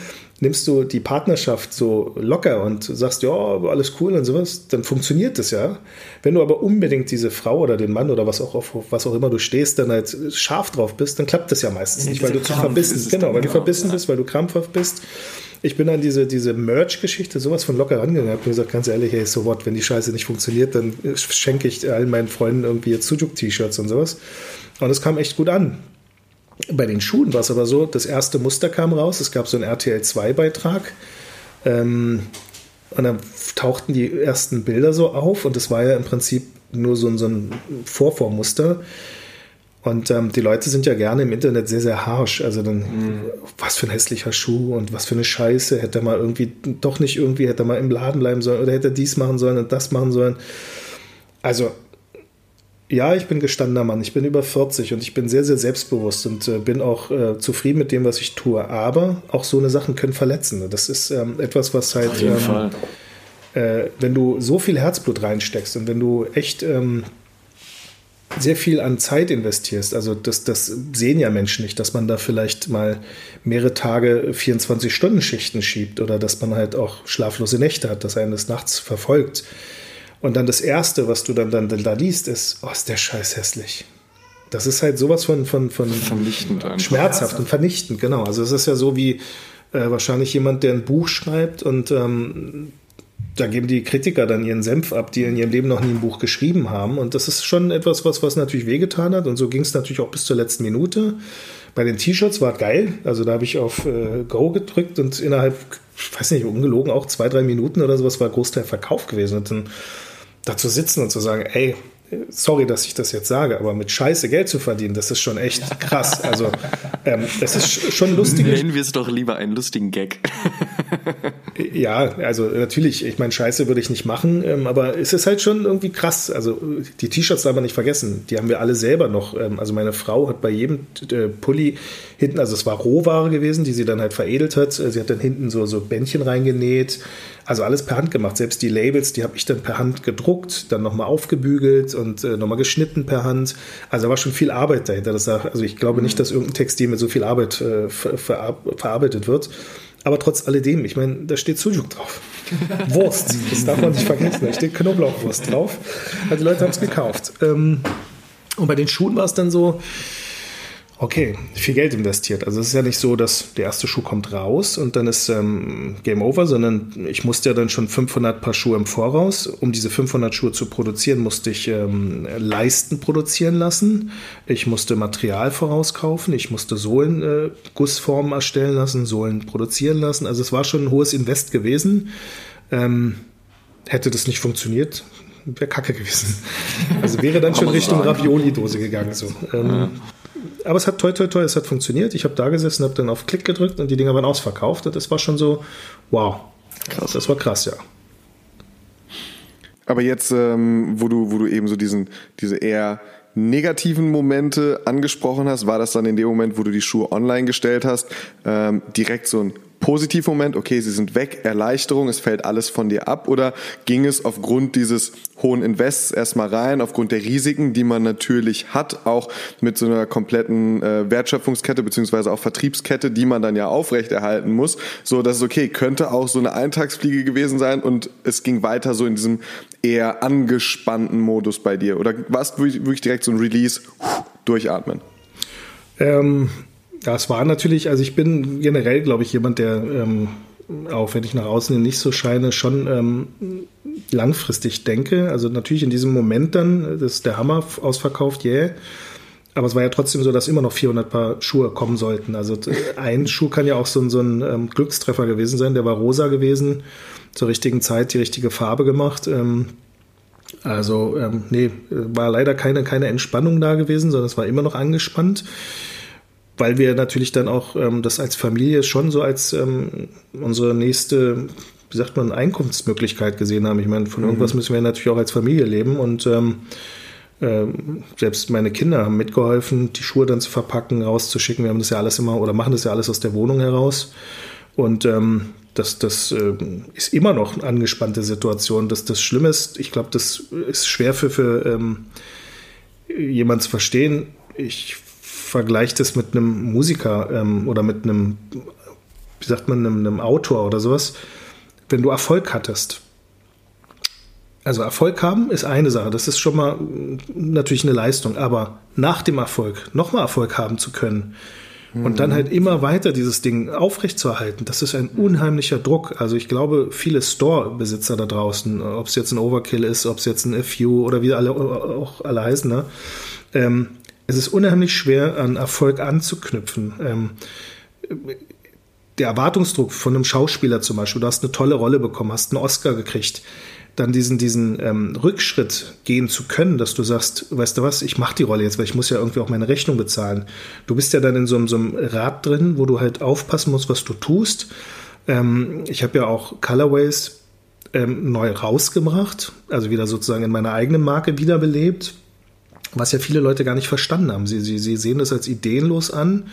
Nimmst du die Partnerschaft so locker und sagst, ja, alles cool und sowas, dann funktioniert das ja. Wenn du aber unbedingt diese Frau oder den Mann oder was auch, auf was auch immer du stehst, dann halt scharf drauf bist, dann klappt das ja meistens nicht, weil du zu verbissen bist. Genau, weil du verbissen bist, weil du krampfhaft bist ich bin an diese, diese Merch-Geschichte sowas von locker rangegangen. Ich habe gesagt, ganz ehrlich, hey, so what, wenn die Scheiße nicht funktioniert, dann schenke ich allen meinen Freunden irgendwie jetzt Sujuk-T-Shirts und sowas. Und es kam echt gut an. Bei den Schuhen war es aber so, das erste Muster kam raus, es gab so einen RTL-2-Beitrag. Ähm, und dann tauchten die ersten Bilder so auf und es war ja im Prinzip nur so, so ein Vorvormuster. Und ähm, die Leute sind ja gerne im Internet sehr, sehr harsh. Also dann, mhm. was für ein hässlicher Schuh und was für eine Scheiße. Hätte er mal irgendwie, doch nicht irgendwie, hätte er mal im Laden bleiben sollen oder hätte er dies machen sollen und das machen sollen. Also, ja, ich bin gestandener Mann. Ich bin über 40 und ich bin sehr, sehr selbstbewusst und äh, bin auch äh, zufrieden mit dem, was ich tue. Aber auch so eine Sachen können verletzen. Das ist ähm, etwas, was halt, ähm, äh, wenn du so viel Herzblut reinsteckst und wenn du echt ähm, sehr viel an Zeit investierst. Also das, das sehen ja Menschen nicht, dass man da vielleicht mal mehrere Tage 24-Stunden-Schichten schiebt oder dass man halt auch schlaflose Nächte hat, dass einen das nachts verfolgt. Und dann das Erste, was du dann, dann da liest, ist, oh, ist der Scheiß hässlich. Das ist halt sowas von, von, von vernichtend schmerzhaft und vernichtend, genau. Also es ist ja so wie äh, wahrscheinlich jemand, der ein Buch schreibt und ähm, da geben die Kritiker dann ihren Senf ab, die in ihrem Leben noch nie ein Buch geschrieben haben. Und das ist schon etwas, was, was natürlich wehgetan hat. Und so ging es natürlich auch bis zur letzten Minute. Bei den T-Shirts war geil. Also da habe ich auf äh, Go gedrückt und innerhalb, ich weiß nicht, ungelogen auch zwei, drei Minuten oder sowas war Großteil Verkauf gewesen. Und dann da zu sitzen und zu sagen, ey, sorry, dass ich das jetzt sage, aber mit Scheiße Geld zu verdienen, das ist schon echt krass. Also, ähm, das ist schon lustig. Nennen wir es doch lieber einen lustigen Gag. ja, also natürlich, ich meine, Scheiße würde ich nicht machen, ähm, aber es ist halt schon irgendwie krass. Also, die T-Shirts darf man nicht vergessen, die haben wir alle selber noch. Ähm, also, meine Frau hat bei jedem äh, Pulli hinten, also es war Rohware gewesen, die sie dann halt veredelt hat. Sie hat dann hinten so, so Bändchen reingenäht. Also alles per Hand gemacht. Selbst die Labels, die habe ich dann per Hand gedruckt, dann nochmal aufgebügelt und äh, nochmal geschnitten per Hand. Also da war schon viel Arbeit dahinter. Das, also ich glaube nicht, dass irgendein Textil mit so viel Arbeit äh, ver ver verarbeitet wird. Aber trotz alledem, ich meine, da steht Sujuk drauf. Wurst, das darf man nicht vergessen. Da steht Knoblauchwurst drauf. Also die Leute haben es gekauft. Ähm, und bei den Schuhen war es dann so, Okay, viel Geld investiert. Also es ist ja nicht so, dass der erste Schuh kommt raus und dann ist ähm, Game Over, sondern ich musste ja dann schon 500 Paar Schuhe im Voraus. Um diese 500 Schuhe zu produzieren, musste ich ähm, Leisten produzieren lassen. Ich musste Material vorauskaufen. Ich musste Sohlen, äh, Gussformen erstellen lassen, Sohlen produzieren lassen. Also es war schon ein hohes Invest gewesen. Ähm, hätte das nicht funktioniert, wäre kacke gewesen. Also wäre dann schon Richtung Ravioli-Dose gegangen. So. Ähm, ja. Aber es hat toi toi toi, es hat funktioniert. Ich habe da gesessen, habe dann auf Klick gedrückt und die Dinger waren ausverkauft. Und das war schon so, wow. Krass. Das war krass, ja. Aber jetzt, ähm, wo du, wo du eben so diesen, diese eher negativen Momente angesprochen hast, war das dann in dem Moment, wo du die Schuhe online gestellt hast, ähm, direkt so ein Positivmoment, okay, sie sind weg, Erleichterung, es fällt alles von dir ab oder ging es aufgrund dieses hohen Invests erstmal rein, aufgrund der Risiken, die man natürlich hat, auch mit so einer kompletten äh, Wertschöpfungskette beziehungsweise auch Vertriebskette, die man dann ja aufrechterhalten muss, so dass es okay, könnte auch so eine Eintagsfliege gewesen sein und es ging weiter so in diesem eher angespannten Modus bei dir oder warst du wirklich direkt so ein Release, durchatmen? Ähm das war natürlich, also ich bin generell, glaube ich, jemand, der, ähm, auch wenn ich nach außen nicht so scheine, schon ähm, langfristig denke. Also natürlich in diesem Moment dann, das ist der Hammer ausverkauft, yeah. Aber es war ja trotzdem so, dass immer noch 400 Paar Schuhe kommen sollten. Also ein Schuh kann ja auch so, ein, so ein ähm, Glückstreffer gewesen sein. Der war rosa gewesen, zur richtigen Zeit die richtige Farbe gemacht. Ähm, also ähm, nee, war leider keine, keine Entspannung da gewesen, sondern es war immer noch angespannt weil wir natürlich dann auch ähm, das als Familie schon so als ähm, unsere nächste, wie sagt man, Einkunftsmöglichkeit gesehen haben. Ich meine, von mhm. irgendwas müssen wir natürlich auch als Familie leben und ähm, äh, selbst meine Kinder haben mitgeholfen, die Schuhe dann zu verpacken, rauszuschicken. Wir haben das ja alles immer oder machen das ja alles aus der Wohnung heraus. Und ähm, das, das äh, ist immer noch eine angespannte Situation. Das, das Schlimme ist, ich glaube, das ist schwer für, für ähm, jemand zu verstehen. Ich vergleicht es mit einem Musiker ähm, oder mit einem, wie sagt man, einem, einem Autor oder sowas, wenn du Erfolg hattest. Also Erfolg haben ist eine Sache, das ist schon mal natürlich eine Leistung, aber nach dem Erfolg nochmal Erfolg haben zu können und dann halt immer weiter dieses Ding aufrechtzuerhalten, das ist ein unheimlicher Druck. Also ich glaube, viele Store-Besitzer da draußen, ob es jetzt ein Overkill ist, ob es jetzt ein FU oder wie alle auch alle heißen, ne? Ähm, es ist unheimlich schwer, an Erfolg anzuknüpfen. Ähm, der Erwartungsdruck von einem Schauspieler zum Beispiel, du hast eine tolle Rolle bekommen, hast einen Oscar gekriegt, dann diesen, diesen ähm, Rückschritt gehen zu können, dass du sagst, weißt du was, ich mache die Rolle jetzt, weil ich muss ja irgendwie auch meine Rechnung bezahlen. Du bist ja dann in so, einem, so einem Rad drin, wo du halt aufpassen musst, was du tust. Ähm, ich habe ja auch Colorways ähm, neu rausgebracht, also wieder sozusagen in meiner eigenen Marke wiederbelebt was ja viele Leute gar nicht verstanden haben. Sie, sie, sie sehen das als ideenlos an.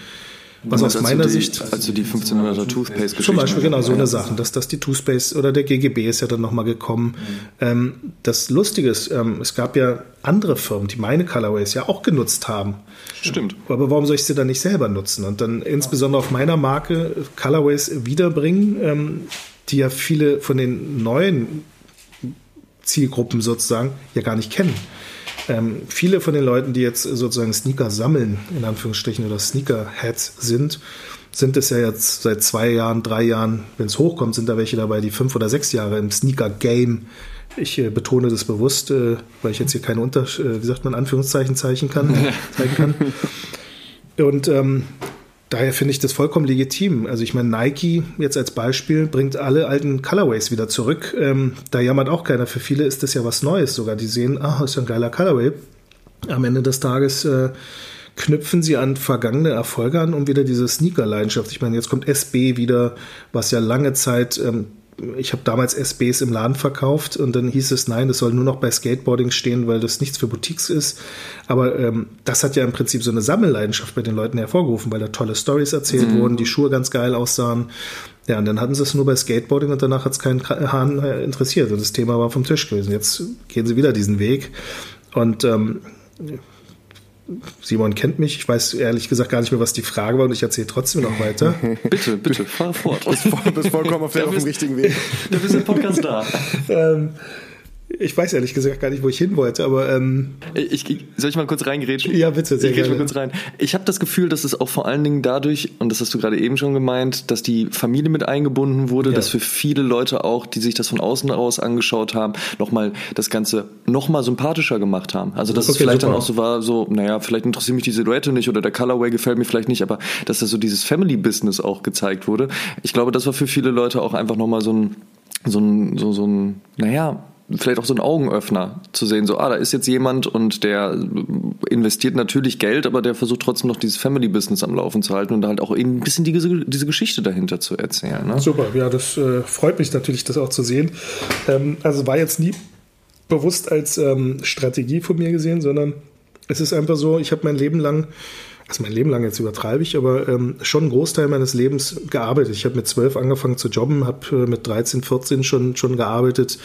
Was aus meiner die, Sicht. Also die 1500er Toothpaste Zum Beispiel, genau, so eine Sache. Dass, dass die Toothpaste oder der GGB ist ja dann nochmal gekommen. Mhm. Ähm, das Lustige ist, ähm, es gab ja andere Firmen, die meine Colorways ja auch genutzt haben. Stimmt. Aber warum soll ich sie dann nicht selber nutzen? Und dann insbesondere auf meiner Marke Colorways wiederbringen, ähm, die ja viele von den neuen Zielgruppen sozusagen ja gar nicht kennen. Ähm, viele von den Leuten, die jetzt sozusagen Sneaker sammeln, in Anführungsstrichen, oder Sneaker-Heads sind, sind es ja jetzt seit zwei Jahren, drei Jahren, wenn es hochkommt, sind da welche dabei, die fünf oder sechs Jahre im Sneaker-Game ich äh, betone das bewusst, äh, weil ich jetzt hier keine Unter äh, wie sagt man, Anführungszeichen zeichnen kann, zeigen kann. Und ähm, daher finde ich das vollkommen legitim. Also ich meine, Nike jetzt als Beispiel bringt alle alten Colorways wieder zurück. Ähm, da jammert auch keiner. Für viele ist das ja was Neues sogar. Die sehen, ah, ist ja ein geiler Colorway. Am Ende des Tages äh, knüpfen sie an vergangene Erfolge an, um wieder diese Sneaker-Leidenschaft. Ich meine, jetzt kommt SB wieder, was ja lange Zeit ähm, ich habe damals SBs im Laden verkauft und dann hieß es, nein, das soll nur noch bei Skateboarding stehen, weil das nichts für Boutiques ist. Aber ähm, das hat ja im Prinzip so eine Sammelleidenschaft bei den Leuten hervorgerufen, weil da tolle Stories erzählt mhm. wurden, die Schuhe ganz geil aussahen. Ja, und dann hatten sie es nur bei Skateboarding und danach hat es keinen Hahn äh, interessiert und das Thema war vom Tisch gewesen. Jetzt gehen sie wieder diesen Weg und ähm, Simon kennt mich. Ich weiß ehrlich gesagt gar nicht mehr, was die Frage war und ich erzähle trotzdem noch weiter. bitte, bitte, fahr fort. Du bist vollkommen auf, der, auf dem richtigen Weg. Du bist im Podcast da. ähm, ich weiß ehrlich gesagt gar nicht, wo ich hin wollte, aber ähm ich, soll ich mal kurz reingerätschen? Ja, bitte, sehr ich gerne. Mal kurz rein. Ich habe das Gefühl, dass es auch vor allen Dingen dadurch, und das hast du gerade eben schon gemeint, dass die Familie mit eingebunden wurde, ja. dass für viele Leute auch, die sich das von außen aus angeschaut haben, nochmal das Ganze nochmal sympathischer gemacht haben. Also dass okay, es vielleicht super. dann auch so war, so, naja, vielleicht interessiert mich die Silhouette nicht oder der Colorway gefällt mir vielleicht nicht, aber dass da so dieses Family-Business auch gezeigt wurde. Ich glaube, das war für viele Leute auch einfach nochmal so ein, so ein, so, so ein, naja, vielleicht auch so ein Augenöffner zu sehen, so, ah, da ist jetzt jemand und der investiert natürlich Geld, aber der versucht trotzdem noch dieses Family-Business am Laufen zu halten und halt auch ein bisschen diese, diese Geschichte dahinter zu erzählen. Ne? Super, ja, das äh, freut mich natürlich, das auch zu sehen. Ähm, also war jetzt nie bewusst als ähm, Strategie von mir gesehen, sondern es ist einfach so, ich habe mein Leben lang also mein Leben lang jetzt übertreibe ich, aber ähm, schon einen Großteil meines Lebens gearbeitet. Ich habe mit zwölf angefangen zu jobben, habe äh, mit 13, 14 schon, schon gearbeitet,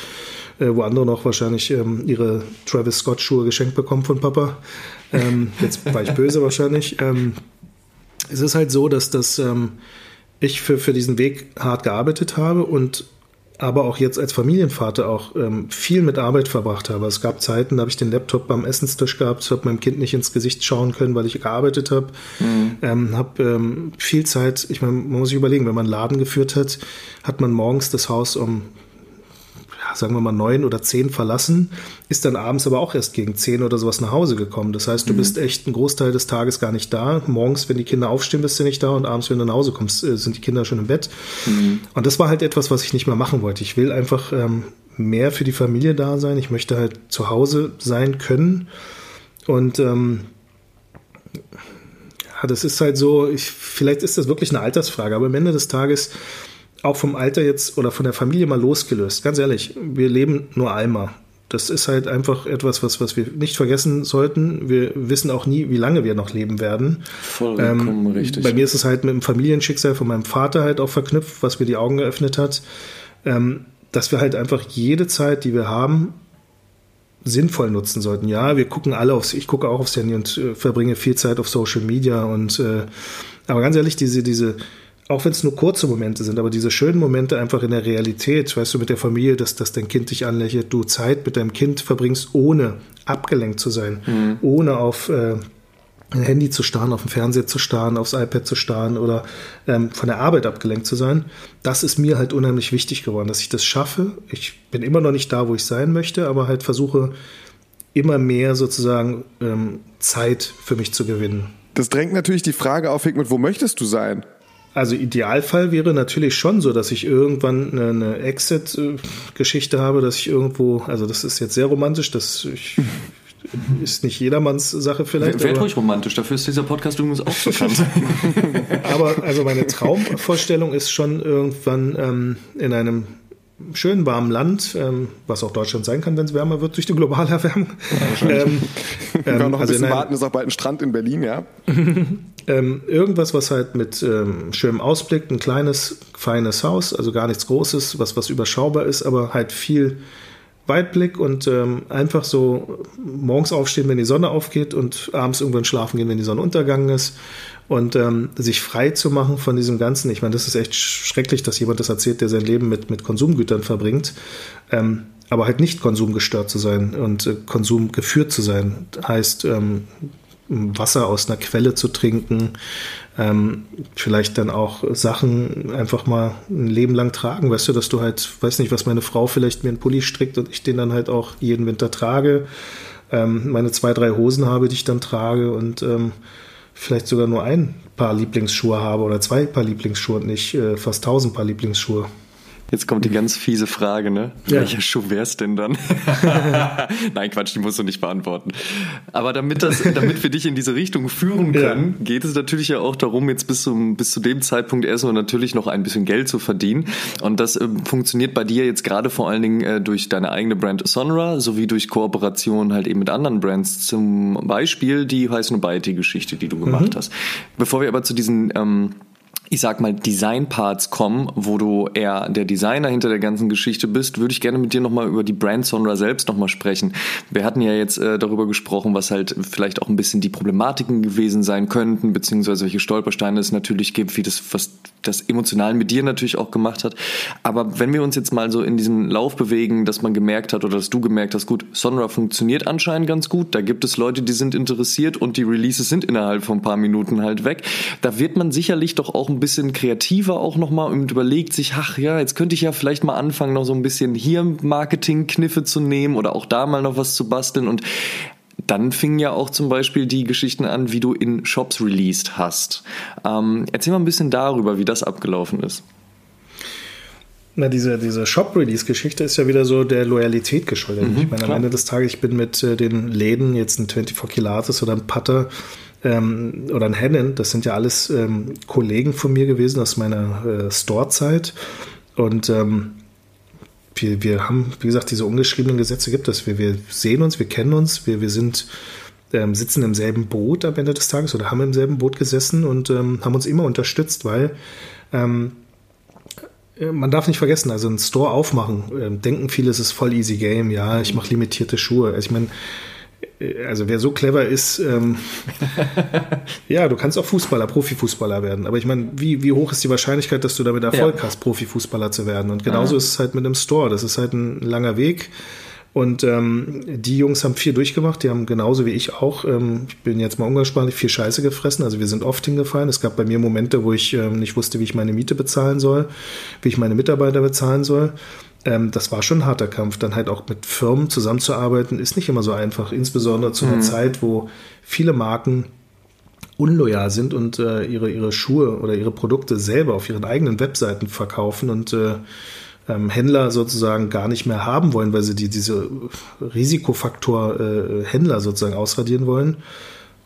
äh, wo andere noch wahrscheinlich ähm, ihre Travis Scott Schuhe geschenkt bekommen von Papa. Ähm, jetzt war ich böse wahrscheinlich. Ähm, es ist halt so, dass das ähm, ich für, für diesen Weg hart gearbeitet habe und aber auch jetzt als Familienvater auch ähm, viel mit Arbeit verbracht habe. Es gab Zeiten, da habe ich den Laptop beim Essenstisch gehabt, habe meinem Kind nicht ins Gesicht schauen können, weil ich gearbeitet habe. Mhm. Ähm, habe ähm, viel Zeit, ich meine, man muss sich überlegen, wenn man einen Laden geführt hat, hat man morgens das Haus um sagen wir mal, neun oder zehn verlassen, ist dann abends aber auch erst gegen zehn oder sowas nach Hause gekommen. Das heißt, du mhm. bist echt einen Großteil des Tages gar nicht da. Morgens, wenn die Kinder aufstehen, bist du nicht da und abends, wenn du nach Hause kommst, äh, sind die Kinder schon im Bett. Mhm. Und das war halt etwas, was ich nicht mehr machen wollte. Ich will einfach ähm, mehr für die Familie da sein. Ich möchte halt zu Hause sein können. Und ähm, ja, das ist halt so, ich, vielleicht ist das wirklich eine Altersfrage, aber am Ende des Tages auch vom Alter jetzt oder von der Familie mal losgelöst. Ganz ehrlich, wir leben nur einmal. Das ist halt einfach etwas, was, was wir nicht vergessen sollten. Wir wissen auch nie, wie lange wir noch leben werden. Vollkommen ähm, richtig. Bei mir ist es halt mit dem Familienschicksal von meinem Vater halt auch verknüpft, was mir die Augen geöffnet hat, ähm, dass wir halt einfach jede Zeit, die wir haben, sinnvoll nutzen sollten. Ja, wir gucken alle aufs, ich gucke auch aufs Handy und äh, verbringe viel Zeit auf Social Media und äh, aber ganz ehrlich, diese, diese, auch wenn es nur kurze Momente sind, aber diese schönen Momente einfach in der Realität, weißt du, mit der Familie, dass, dass dein Kind dich anlächelt, du Zeit mit deinem Kind verbringst, ohne abgelenkt zu sein, mhm. ohne auf äh, ein Handy zu starren, auf dem Fernseher zu starren, aufs iPad zu starren oder ähm, von der Arbeit abgelenkt zu sein, das ist mir halt unheimlich wichtig geworden, dass ich das schaffe. Ich bin immer noch nicht da, wo ich sein möchte, aber halt versuche immer mehr sozusagen ähm, Zeit für mich zu gewinnen. Das drängt natürlich die Frage auf, Higmut, wo möchtest du sein? Also Idealfall wäre natürlich schon so, dass ich irgendwann eine, Exit-Geschichte habe, dass ich irgendwo, also das ist jetzt sehr romantisch, das ich, ist nicht jedermanns Sache vielleicht. Wäre ruhig romantisch, dafür ist dieser Podcast übrigens auch bekannt. aber also meine Traumvorstellung ist schon irgendwann ähm, in einem schönen warmen Land, ähm, was auch Deutschland sein kann, wenn es wärmer wird durch die globale Erwärmung. Ja, ähm, ähm, noch ein also bisschen warten, ist auch bald ein Strand in Berlin, ja. ähm, irgendwas, was halt mit ähm, schönem Ausblick, ein kleines, feines Haus, also gar nichts Großes, was, was überschaubar ist, aber halt viel Weitblick und ähm, einfach so morgens aufstehen, wenn die Sonne aufgeht und abends irgendwann schlafen gehen, wenn die Sonne untergegangen ist und ähm, sich frei zu machen von diesem Ganzen. Ich meine, das ist echt schrecklich, dass jemand das erzählt, der sein Leben mit, mit Konsumgütern verbringt. Ähm, aber halt nicht konsumgestört zu sein und äh, Konsum geführt zu sein. Heißt, ähm, Wasser aus einer Quelle zu trinken, ähm, vielleicht dann auch Sachen einfach mal ein Leben lang tragen. Weißt du, dass du halt, weiß nicht, was meine Frau vielleicht mir einen Pulli strickt und ich den dann halt auch jeden Winter trage. Ähm, meine zwei, drei Hosen habe, die ich dann trage und ähm, vielleicht sogar nur ein Paar Lieblingsschuhe habe oder zwei Paar Lieblingsschuhe und nicht äh, fast tausend Paar Lieblingsschuhe. Jetzt kommt die ganz fiese Frage, ne? Ja. Welcher Schuh wär's denn dann? Nein, Quatsch, die musst du nicht beantworten. Aber damit das, damit wir dich in diese Richtung führen können, ja. geht es natürlich ja auch darum, jetzt bis zum, bis zu dem Zeitpunkt erstmal natürlich noch ein bisschen Geld zu verdienen. Und das äh, funktioniert bei dir jetzt gerade vor allen Dingen äh, durch deine eigene Brand Sonra sowie durch Kooperation halt eben mit anderen Brands. Zum Beispiel die Heiß Geschichte, die du gemacht mhm. hast. Bevor wir aber zu diesen, ähm, ich sag mal, Design-Parts kommen, wo du eher der Designer hinter der ganzen Geschichte bist, würde ich gerne mit dir nochmal über die Brand Sonra selbst nochmal sprechen. Wir hatten ja jetzt äh, darüber gesprochen, was halt vielleicht auch ein bisschen die Problematiken gewesen sein könnten, beziehungsweise welche Stolpersteine es natürlich gibt, wie das, was das emotional mit dir natürlich auch gemacht hat. Aber wenn wir uns jetzt mal so in diesen Lauf bewegen, dass man gemerkt hat oder dass du gemerkt hast, gut, Sonra funktioniert anscheinend ganz gut, da gibt es Leute, die sind interessiert und die Releases sind innerhalb von ein paar Minuten halt weg. Da wird man sicherlich doch auch ein bisschen kreativer auch nochmal und überlegt sich, ach ja, jetzt könnte ich ja vielleicht mal anfangen, noch so ein bisschen hier Marketing-Kniffe zu nehmen oder auch da mal noch was zu basteln und dann fingen ja auch zum Beispiel die Geschichten an, wie du in Shops released hast. Ähm, erzähl mal ein bisschen darüber, wie das abgelaufen ist. Na, diese, diese Shop-Release-Geschichte ist ja wieder so der Loyalität geschuldet. Mhm, ich meine, am klar. Ende des Tages, ich bin mit äh, den Läden, jetzt ein 24 Kilates oder ein Putter ähm, oder ein Hennen, das sind ja alles ähm, Kollegen von mir gewesen aus meiner äh, Store-Zeit. Und ähm, wir, wir haben, wie gesagt, diese ungeschriebenen Gesetze gibt es. Wir, wir sehen uns, wir kennen uns, wir, wir sind ähm, sitzen im selben Boot am Ende des Tages oder haben im selben Boot gesessen und ähm, haben uns immer unterstützt, weil ähm, äh, man darf nicht vergessen, also ein Store aufmachen, ähm, denken viele, es ist voll easy game, ja, ich mache limitierte Schuhe. Also ich meine, also wer so clever ist, ähm, ja, du kannst auch Fußballer, Profifußballer werden. Aber ich meine, wie, wie hoch ist die Wahrscheinlichkeit, dass du damit Erfolg Ja. hast, Profifußballer zu werden? Und genauso ist es halt mit einem Store. Das ist halt ein langer Weg. Und ähm, die Jungs haben viel durchgemacht, die haben genauso wie ich auch, ähm, ich bin jetzt mal umgangssprachlich, viel Scheiße gefressen. Also wir sind oft hingefallen. Es gab bei mir Momente, wo ich ähm, nicht wusste, wie ich meine Miete bezahlen soll, wie ich meine Mitarbeiter bezahlen soll. Ähm, das war schon ein harter Kampf. Dann halt auch mit Firmen zusammenzuarbeiten, ist nicht immer so einfach. Insbesondere zu einer Zeit, wo viele Marken unloyal sind und äh, ihre, ihre Schuhe oder ihre Produkte selber auf ihren eigenen Webseiten verkaufen und äh, ähm, Händler sozusagen gar nicht mehr haben wollen, weil sie die, diese Risikofaktor äh, Händler sozusagen ausradieren wollen.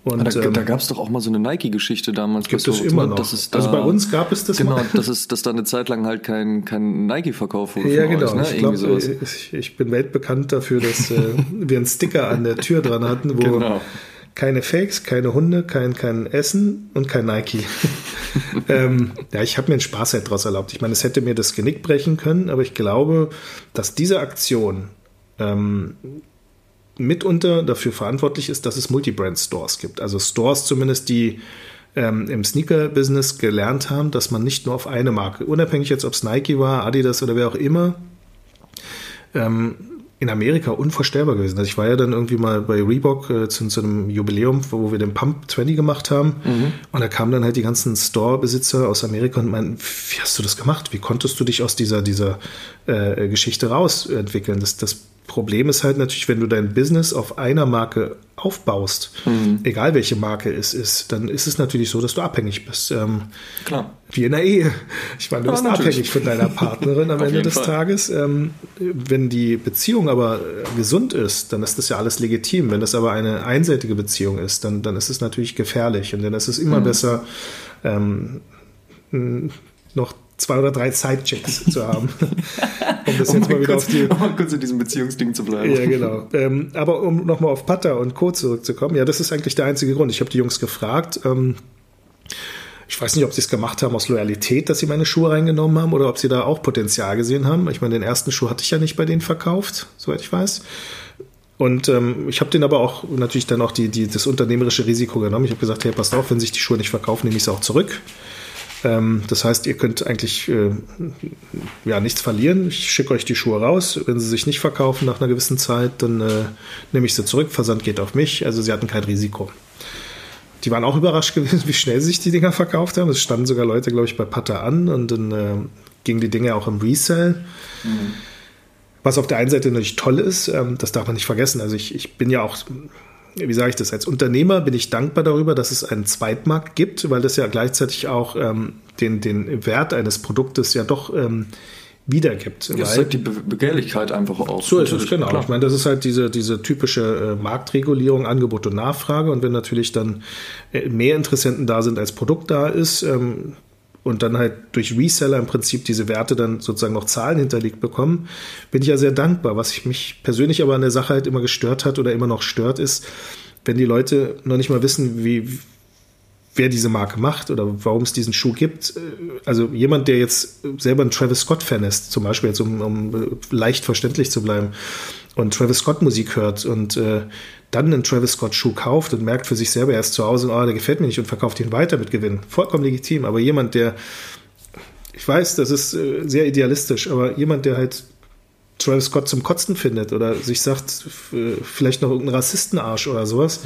Und Da, ähm, da gab es doch auch mal so eine Nike-Geschichte damals. gibt es immer noch. Ist da, also bei uns gab es das Genau, mal. dass, es, dass da eine Zeit lang halt kein, kein Nike-Verkauf wurde Ja, genau. euch, ne? Ich glaube, sowas. ich, ich bin weltbekannt dafür, dass äh, wir einen Sticker an der Tür dran hatten, wo Genau. keine Fakes, keine Hunde, kein, kein Essen und kein Nike. ähm, ja, ich habe mir einen Spaß halt draus erlaubt. Ich meine, es hätte mir das Genick brechen können, aber ich glaube, dass diese Aktion ähm, mitunter dafür verantwortlich ist, dass es Multibrand-Stores gibt. Also Stores zumindest, die ähm, im Sneaker-Business gelernt haben, dass man nicht nur auf eine Marke, unabhängig jetzt ob es Nike war, Adidas oder wer auch immer, ähm, in Amerika unvorstellbar gewesen. Also ich war ja dann irgendwie mal bei Reebok äh, zu, zu einem Jubiläum, wo wir den Pump 20 gemacht haben. Und da kamen dann halt die ganzen Store-Besitzer aus Amerika und meinten, wie hast du das gemacht? Wie konntest du dich aus dieser, dieser äh, Geschichte rausentwickeln? Das, das Problem ist halt natürlich, wenn du dein Business auf einer Marke aufbaust, egal welche Marke es ist, dann ist es natürlich so, dass du abhängig bist. Ähm, Klar. wie in der Ehe. Ich meine, du Ja, bist natürlich. abhängig von deiner Partnerin am Ende des Fall. Tages. Ähm, wenn die Beziehung aber äh, gesund ist, dann ist das ja alles legitim. Wenn das aber eine einseitige Beziehung ist, dann, dann ist es natürlich gefährlich. Und dann ist es Mhm. immer besser, ähm, noch zwei oder drei Sidechecks zu haben. um das jetzt mal wieder kurz, auf die um mal kurz in diesem Beziehungsding zu bleiben. ja, genau. Ähm, aber um nochmal auf Putter und Co. zurückzukommen, ja, das ist eigentlich der einzige Grund. Ich habe die Jungs gefragt, ähm, ich weiß nicht, ob sie es gemacht haben aus Loyalität, dass sie meine Schuhe reingenommen haben oder ob sie da auch Potenzial gesehen haben. Ich meine, den ersten Schuh hatte ich ja nicht bei denen verkauft, soweit ich weiß. Und ähm, ich habe denen aber auch natürlich dann auch die, die, das unternehmerische Risiko genommen. Ich habe gesagt, hey, passt auf, wenn sich die Schuhe nicht verkaufen, nehme ich sie auch zurück. Ähm, das heißt, ihr könnt eigentlich äh, ja nichts verlieren. Ich schicke euch die Schuhe raus. Wenn sie sich nicht verkaufen nach einer gewissen Zeit, dann äh, nehme ich sie zurück. Versand geht auf mich. Also sie hatten kein Risiko. Die waren auch überrascht gewesen, wie schnell sich die Dinger verkauft haben. Es standen sogar Leute, glaube ich, bei Pata an und dann äh, gingen die Dinge auch im Resell. Was auf der einen Seite natürlich toll ist, ähm, das darf man nicht vergessen. Also ich, ich bin ja auch, wie sage ich das, als Unternehmer bin ich dankbar darüber, dass es einen Zweitmarkt gibt, weil das ja gleichzeitig auch ähm, den, den Wert eines Produktes ja doch ähm, wiedergibt. Das zeigt die Be Begehrlichkeit einfach auch. so ist es, genau. klar. Ich meine, das ist halt diese, diese typische äh, Marktregulierung, Angebot und Nachfrage. Und wenn natürlich dann äh, mehr Interessenten da sind, als Produkt da ist, ähm, und dann halt durch Reseller im Prinzip diese Werte dann sozusagen noch Zahlen hinterlegt bekommen, bin ich ja sehr dankbar. Was ich mich persönlich aber an der Sache halt immer gestört hat oder immer noch stört, ist, wenn die Leute noch nicht mal wissen, wie, wer diese Marke macht oder warum es diesen Schuh gibt. Also jemand, der jetzt selber ein Travis Scott-Fan ist, zum Beispiel jetzt, um, um leicht verständlich zu bleiben, und Travis Scott Musik hört und äh, dann einen Travis Scott Schuh kauft und merkt für sich selber erst zu Hause, oh, der gefällt mir nicht und verkauft ihn weiter mit Gewinn. Vollkommen legitim. Aber jemand, der, ich weiß, das ist äh, sehr idealistisch, aber jemand, der halt Travis Scott zum Kotzen findet oder sich sagt, äh, vielleicht noch irgendein Rassistenarsch oder sowas.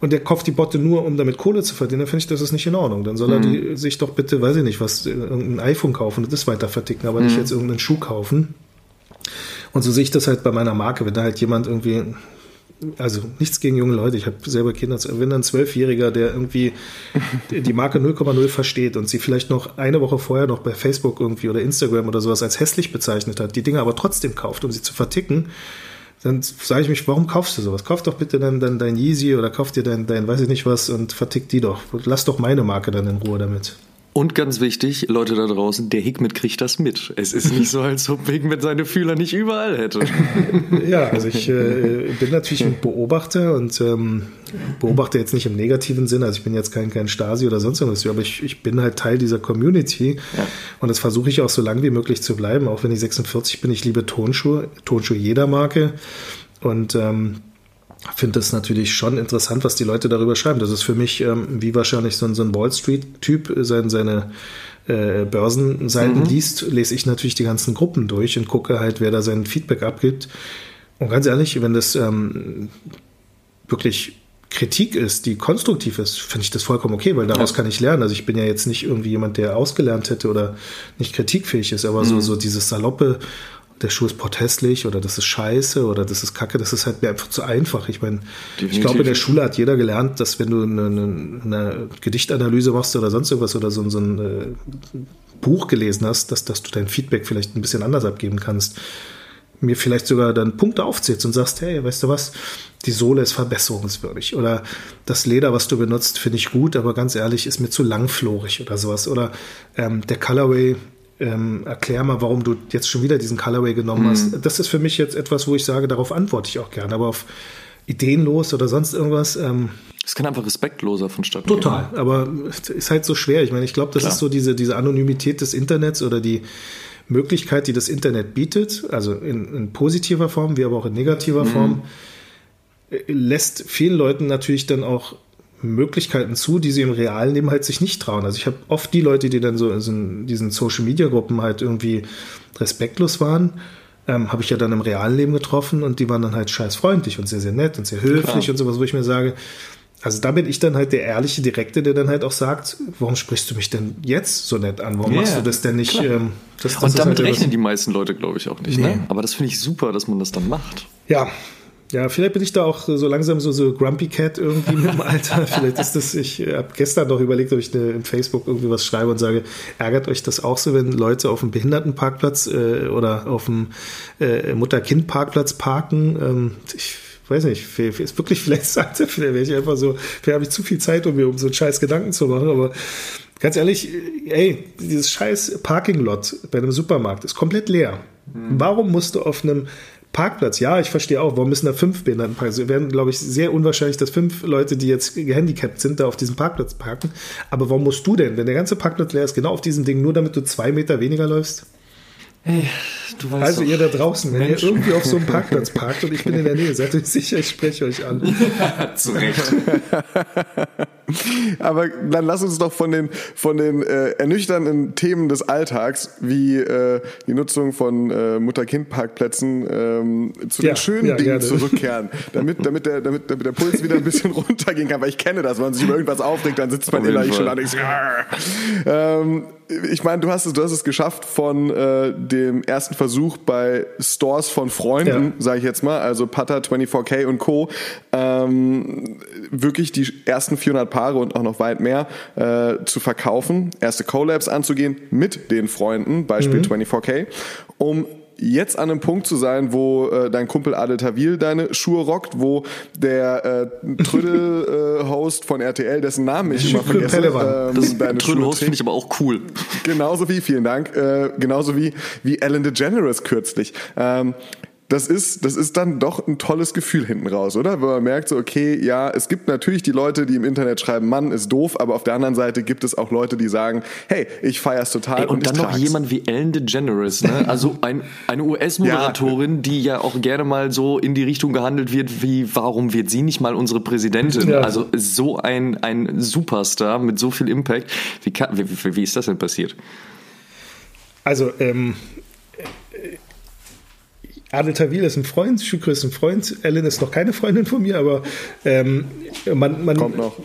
Und der kauft die Botte nur, um damit Kohle zu verdienen, dann finde ich, das ist nicht in Ordnung. Dann soll er die, sich doch bitte, weiß ich nicht, was, äh, irgendein iPhone kaufen und das weiter verticken, aber nicht jetzt irgendeinen Schuh kaufen. Und so sehe ich das halt bei meiner Marke, wenn da halt jemand irgendwie also nichts gegen junge Leute, ich habe selber Kinder, wenn ein Zwölfjähriger, der irgendwie die Marke 0,0 versteht und sie vielleicht noch eine Woche vorher noch bei Facebook irgendwie oder Instagram oder sowas als hässlich bezeichnet hat, die Dinge aber trotzdem kauft, um sie zu verticken, dann sage ich mich, warum kaufst du sowas? Kauf doch bitte dann, dann dein Yeezy oder kauf dir dein, dein weiß ich nicht was und vertick die doch. Lass doch meine Marke dann in Ruhe damit. Und ganz wichtig, Leute da draußen, der Higmet kriegt das mit. Es ist nicht so, als ob Higmet seine Fühler nicht überall hätte. Ja, also ich äh, bin natürlich ein Beobachter und ähm, beobachte jetzt nicht im negativen Sinne. Also ich bin jetzt kein, kein Stasi oder sonst irgendwas, aber ich, ich bin halt Teil dieser Community ja. und das versuche ich auch so lange wie möglich zu bleiben. Auch wenn ich 46 bin, ich liebe Tonschuhe, Tonschuhe jeder Marke und ähm, finde es natürlich schon interessant, was die Leute darüber schreiben. Das ist für mich ähm, wie wahrscheinlich so ein, so ein Wall Street-Typ sein, seine äh, Börsenseiten mhm. liest, lese ich natürlich die ganzen Gruppen durch und gucke halt, wer da sein Feedback abgibt. Und ganz ehrlich, wenn das ähm, wirklich Kritik ist, die konstruktiv ist, finde ich das vollkommen okay, weil daraus ja. kann ich lernen. Also ich bin ja jetzt nicht irgendwie jemand, der ausgelernt hätte oder nicht kritikfähig ist, aber mhm. so, so dieses saloppe der Schuh ist protestlich oder das ist scheiße oder das ist kacke, das ist halt mir einfach zu einfach. Ich meine, ich glaube, in der Schule hat jeder gelernt, dass wenn du eine, eine, eine Gedichtanalyse machst oder sonst irgendwas oder so, so ein äh, Buch gelesen hast, dass, dass du dein Feedback vielleicht ein bisschen anders abgeben kannst. Mir vielleicht sogar dann Punkte aufzählst und sagst, hey, weißt du was, die Sohle ist verbesserungswürdig oder das Leder, was du benutzt, finde ich gut, aber ganz ehrlich, ist mir zu langflorig oder sowas oder ähm, der Colorway ähm, erklär mal, warum du jetzt schon wieder diesen Colorway genommen mhm. hast. Das ist für mich jetzt etwas, wo ich sage, darauf antworte ich auch gerne, aber auf ideenlos oder sonst irgendwas. Ähm, es kann einfach respektloser vonstatten Total, gehen. aber ist halt so schwer. Ich meine, ich glaube, das Klar. ist so diese, diese Anonymität des Internets oder die Möglichkeit, die das Internet bietet, also in, in positiver Form wie aber auch in negativer mhm. Form, äh, lässt vielen Leuten natürlich dann auch Möglichkeiten zu, die sie im realen Leben halt sich nicht trauen. Also ich habe oft die Leute, die dann so in diesen Social Media Gruppen halt irgendwie respektlos waren, ähm, habe ich ja dann im realen Leben getroffen und die waren dann halt scheiß freundlich und sehr, sehr nett und sehr höflich Klar. und sowas, wo ich mir sage, also da bin ich dann halt der ehrliche Direkte, der dann halt auch sagt, warum sprichst du mich denn jetzt so nett an? Warum yeah, machst du das denn nicht? Ähm, das, das und damit halt rechnen die meisten Leute, glaube ich, auch nicht. Ne? Nee. Ne? Aber das finde ich super, dass man das dann macht. Ja, ja, vielleicht bin ich da auch so langsam so, so Grumpy Cat irgendwie mit dem Alter. vielleicht ist das, ich habe gestern noch überlegt, ob ich eine, im Facebook irgendwie was schreibe und sage, ärgert euch das auch so, wenn Leute auf dem Behindertenparkplatz äh, oder auf dem äh, Mutter-Kind-Parkplatz parken? Ähm, ich weiß nicht, ist wirklich vielleicht sagt vielleicht wäre ich einfach so, vielleicht habe ich zu viel Zeit, um mir um so einen scheiß Gedanken zu machen, aber ganz ehrlich, ey, dieses scheiß Parking-Lot bei einem Supermarkt ist komplett leer. Mhm. Warum musst du auf einem Parkplatz, ja, ich verstehe auch, warum müssen da fünf Behindertenparks? Es wären, glaube ich, sehr unwahrscheinlich, dass fünf Leute, die jetzt gehandicapt sind, da auf diesem Parkplatz parken. Aber warum musst du denn, wenn der ganze Parkplatz leer ist, genau auf diesem Ding, nur damit du zwei Meter weniger läufst? Hey, also ihr da draußen, wenn Mensch. ihr irgendwie auf so einem Parkplatz parkt und ich bin in der Nähe, seid euch sicher, ich spreche euch an. Zu Recht. Aber dann lass uns doch von den, von den äh, ernüchternden Themen des Alltags, wie äh, die Nutzung von äh, Mutter-Kind-Parkplätzen, ähm, zu ja, den schönen ja, Dingen gerne. zurückkehren, damit, damit, der, damit, damit der Puls wieder ein bisschen runtergehen kann, weil ich kenne das, wenn man sich über irgendwas aufregt, dann sitzt man innerlich schon an. Ähm, ich meine, du hast es, du hast es geschafft von äh, dem ersten Versuch bei Stores von Freunden, ja. sage ich jetzt mal, also Putter, 24K und Co. Ähm, wirklich die ersten 400 Paare und auch noch weit mehr äh, zu verkaufen, erste Collabs anzugehen mit den Freunden, Beispiel mhm. 24K, um jetzt an einem Punkt zu sein, wo äh, dein Kumpel Adel Tawil deine Schuhe rockt, wo der äh, Trödel-Host äh, von RTL, dessen Namen ich immer vergesse, ähm, das deine Trödel-Host finde ich aber auch cool. Genauso wie, vielen Dank, äh, genauso wie, wie Ellen DeGeneres kürzlich. Ähm, das ist, das ist dann doch ein tolles Gefühl hinten raus, oder? Wenn man merkt so, okay, ja, es gibt natürlich die Leute, die im Internet schreiben, Mann ist doof, aber auf der anderen Seite gibt es auch Leute, die sagen, hey, ich feier's total Ey, und, und dann noch jemand wie Ellen DeGeneres, ne? Also ein, eine US-Moderatorin, ja. die ja auch gerne mal so in die Richtung gehandelt wird, wie warum wird sie nicht mal unsere Präsidentin? Ja. Also so ein, ein Superstar mit so viel Impact. Wie, kann, wie, wie ist das denn passiert? Also, ähm, Adel Tawil ist ein Freund, Shukri ist ein Freund, Ellen ist noch keine Freundin von mir, aber ähm, man, man Kommt noch.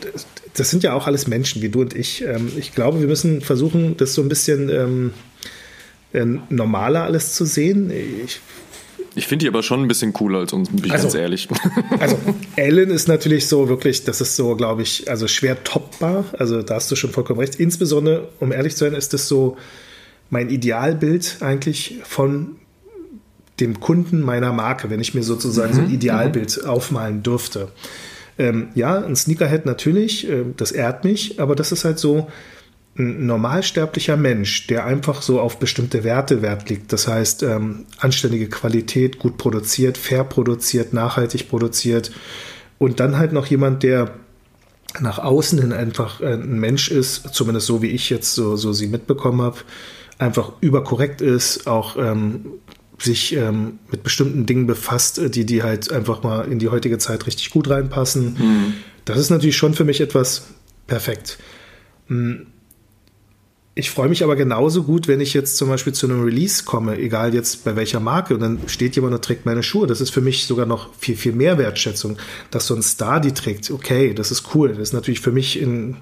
Das, sind ja auch alles Menschen wie du und ich. Ähm, ich glaube, wir müssen versuchen, das so ein bisschen ähm, äh, normaler alles zu sehen. Ich, Ich finde die aber schon ein bisschen cooler als uns, bin ich Also- ganz ehrlich. Also Ellen ist natürlich so wirklich, das ist so, glaube ich, also schwer toppbar. Also da hast du schon vollkommen recht. Insbesondere, um ehrlich zu sein, ist das so mein Idealbild eigentlich von dem Kunden meiner Marke, wenn ich mir sozusagen so ein Idealbild aufmalen dürfte. Ähm, ja, ein Sneakerhead natürlich, äh, das ehrt mich, aber das ist halt so ein normalsterblicher Mensch, der einfach so auf bestimmte Werte Wert legt. Das heißt, ähm, anständige Qualität, gut produziert, fair produziert, nachhaltig produziert und dann halt noch jemand, der nach außen hin einfach äh, ein Mensch ist, zumindest so wie ich jetzt so, so sie mitbekommen habe, einfach überkorrekt ist, auch ähm, sich ähm, mit bestimmten Dingen befasst, äh, die, die halt einfach mal in die heutige Zeit richtig gut reinpassen. Das ist natürlich schon für mich etwas perfekt. Hm. Ich freue mich aber genauso gut, wenn ich jetzt zum Beispiel zu einem Release komme, egal jetzt bei welcher Marke, und dann steht jemand und trägt meine Schuhe. Das ist für mich sogar noch viel, viel mehr Wertschätzung, dass so ein Star die trägt. Okay, das ist cool. Das ist natürlich für mich äh,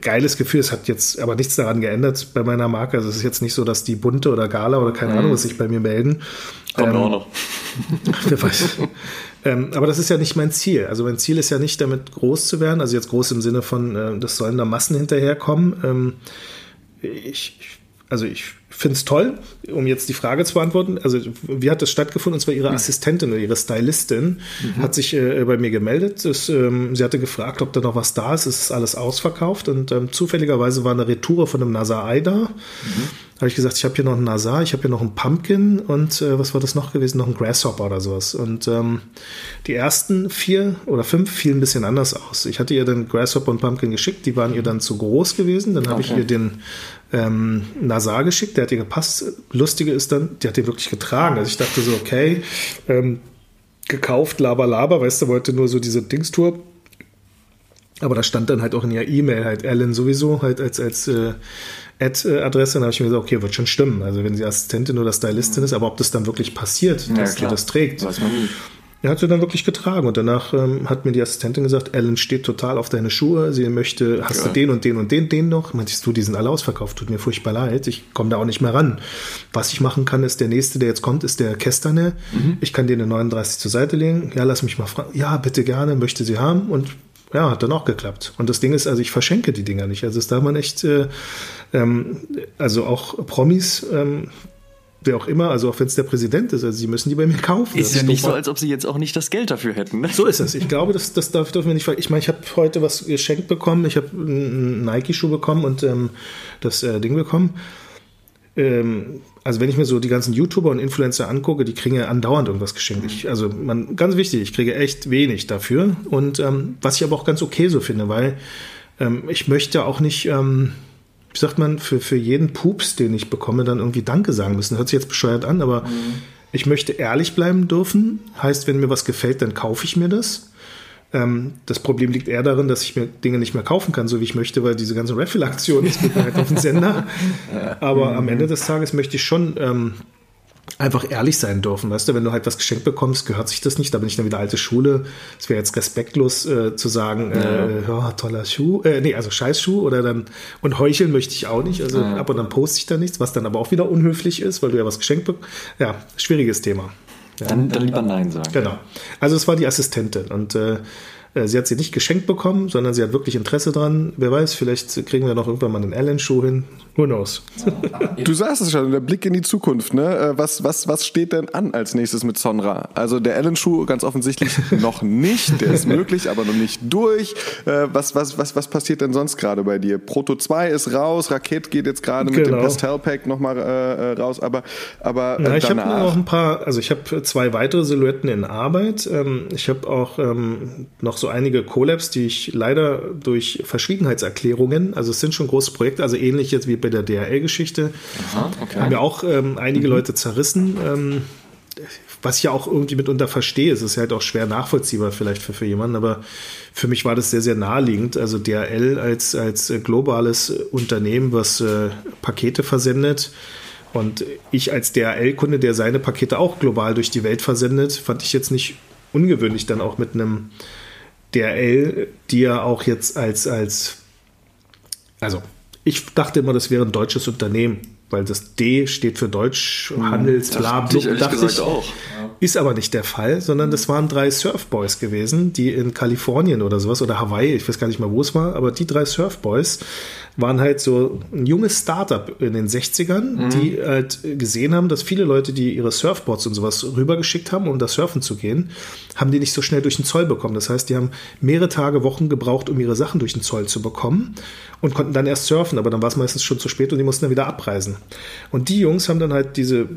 geiles Gefühl. Es hat jetzt aber nichts daran geändert bei meiner Marke. Also es ist jetzt nicht so, dass die Bunte oder Gala oder keine Ahnung, was sich bei mir melden. Kommt Ähm, auch noch. Wer weiß. ähm, aber das ist ja nicht mein Ziel. Also mein Ziel ist ja nicht damit groß zu werden. Also jetzt groß im Sinne von, äh, das sollen da Massen hinterherkommen. Ähm, ich- also ich finde es toll, um jetzt die Frage zu beantworten. Also wie hat das stattgefunden? Und zwar ihre Assistentin oder ihre Stylistin hat sich äh, bei mir gemeldet. Das, ähm, sie hatte gefragt, ob da noch was da ist. Es ist alles ausverkauft und ähm, zufälligerweise war eine Retour von einem Nasai da. Habe ich gesagt, ich habe hier noch einen Nasar, ich habe hier noch einen Pumpkin und äh, was war das noch gewesen? Noch ein Grasshopper oder sowas. Und ähm, die ersten vier oder fünf fielen ein bisschen anders aus. Ich hatte ihr dann Grasshopper und Pumpkin geschickt, die waren ihr dann zu groß gewesen. Dann habe ich Okay. ihr den ähm, Nasar geschickt, der hat ihr gepasst. Lustige ist dann, die hat den wirklich getragen. Also ich dachte so, okay, ähm, gekauft, laber, laber, weißt du, wollte nur so diese Dingstour. Aber da stand dann halt auch in ihrer E-Mail halt Ellen sowieso halt als, als äh, Ad-Adresse. Dann habe ich mir gesagt, okay, wird schon stimmen. Also wenn sie Assistentin oder Stylistin ist, aber ob das dann wirklich passiert, Ja, dass sie klar. das trägt. Weiß man nie. Er hat sie dann wirklich getragen und danach ähm, hat mir die Assistentin gesagt, Ellen steht total auf deine Schuhe, sie möchte, hast Geil. du den und den und den, den noch? Meintest du, die sind alle ausverkauft, tut mir furchtbar leid, ich komme da auch nicht mehr ran. Was ich machen kann, ist der nächste, der jetzt kommt, ist der Kestane. Ich kann dir eine 39 zur Seite legen, ja, lass mich mal fragen, ja, bitte gerne, möchte sie haben und ja, hat dann auch geklappt. Und das Ding ist, also ich verschenke die Dinger nicht. Also es darf man echt, äh, ähm, also auch Promis, ähm, wer auch immer, also auch wenn es der Präsident ist, also sie müssen die bei mir kaufen. Ist Das ja nicht doch so, als ob sie jetzt auch nicht das Geld dafür hätten. Ne? so ist es. Ich glaube, das, das darf, dürfen wir nicht Ich meine, ich habe heute was geschenkt bekommen. Ich habe einen Nike-Schuh bekommen und ähm, das äh, Ding bekommen. Ähm, also wenn ich mir so die ganzen YouTuber und Influencer angucke, die kriegen ja andauernd irgendwas geschenkt. Ich, also man, ganz wichtig, ich kriege echt wenig dafür. Und ähm, was ich aber auch ganz okay so finde, weil ähm, ich möchte auch nicht, ähm, wie sagt man, für, für jeden Pups, den ich bekomme, dann irgendwie Danke sagen müssen. Hört sich jetzt bescheuert an, aber ich möchte ehrlich bleiben dürfen. Heißt, wenn mir was gefällt, dann kaufe ich mir das. Ähm, das Problem liegt eher darin, dass ich mir Dinge nicht mehr kaufen kann, so wie ich möchte, weil diese ganze Raffle-Aktion ist mit mir halt auf den Sender. Aber am Ende des Tages möchte ich schon ähm, einfach ehrlich sein dürfen. Weißt du, wenn du halt was geschenkt bekommst, gehört sich das nicht. Da bin ich dann wieder alte Schule. Es wäre jetzt respektlos äh, zu sagen, äh, ja, toller Schuh, äh, nee, also Scheißschuh oder dann und heucheln möchte ich auch nicht. Also ab und dann poste ich da nichts, was dann aber auch wieder unhöflich ist, weil du ja was geschenkt bekommst. Ja, schwieriges Thema. Dann, dann lieber Nein sagen. Genau. Also es war die Assistentin und äh, sie hat sie nicht geschenkt bekommen, sondern sie hat wirklich Interesse dran. Wer weiß, vielleicht kriegen wir noch irgendwann mal einen Allen-Schuh hin. Who knows? Du sagst es schon, der Blick in die Zukunft. Ne? Äh, Was, was, was steht denn an als nächstes mit Sonra? Also der Allen-Schuh ganz offensichtlich noch nicht. Der ist möglich, aber noch nicht durch. Äh, Was, was, was, was passiert denn sonst gerade bei dir? Proto 2 ist raus, Raket geht jetzt gerade mit dem Genau. Pastel-Pack nochmal äh, äh, raus, aber, aber äh, ich habe noch ein paar, also ich habe zwei weitere Silhouetten in Arbeit. Ähm, ich habe auch ähm, noch so einige Collabs, die ich leider durch Verschwiegenheitserklärungen, also es sind schon große Projekte, also ähnlich jetzt wie bei der DRL-Geschichte, Aha, okay. haben ja auch ähm, einige Leute zerrissen. Ähm, was ich ja auch irgendwie mitunter verstehe, es ist halt auch schwer nachvollziehbar vielleicht für, für jemanden, aber für mich war das sehr, sehr naheliegend. Also DRL als, als globales Unternehmen, was äh, Pakete versendet und ich als DRL-Kunde, der seine Pakete auch global durch die Welt versendet, fand ich jetzt nicht ungewöhnlich dann auch mit einem DRL, die ja auch jetzt als, als, also ich dachte immer, das wäre ein deutsches Unternehmen. weil das D steht für Deutsch, Handels, bla, bla, ich ehrlich dachte ich. auch. Ist aber nicht der Fall, sondern das waren drei Surfboys gewesen, die in Kalifornien oder sowas oder Hawaii, ich weiß gar nicht mal, wo es war, aber die drei Surfboys waren halt so ein junges Startup in den 60ern, die halt gesehen haben, dass viele Leute, die ihre Surfboards und sowas rübergeschickt haben, um da surfen zu gehen, haben die nicht so schnell durch den Zoll bekommen. Das heißt, die haben mehrere Tage, Wochen gebraucht, um ihre Sachen durch den Zoll zu bekommen und konnten dann erst surfen, aber dann war es meistens schon zu spät und die mussten dann wieder abreisen. Und die Jungs haben dann halt diese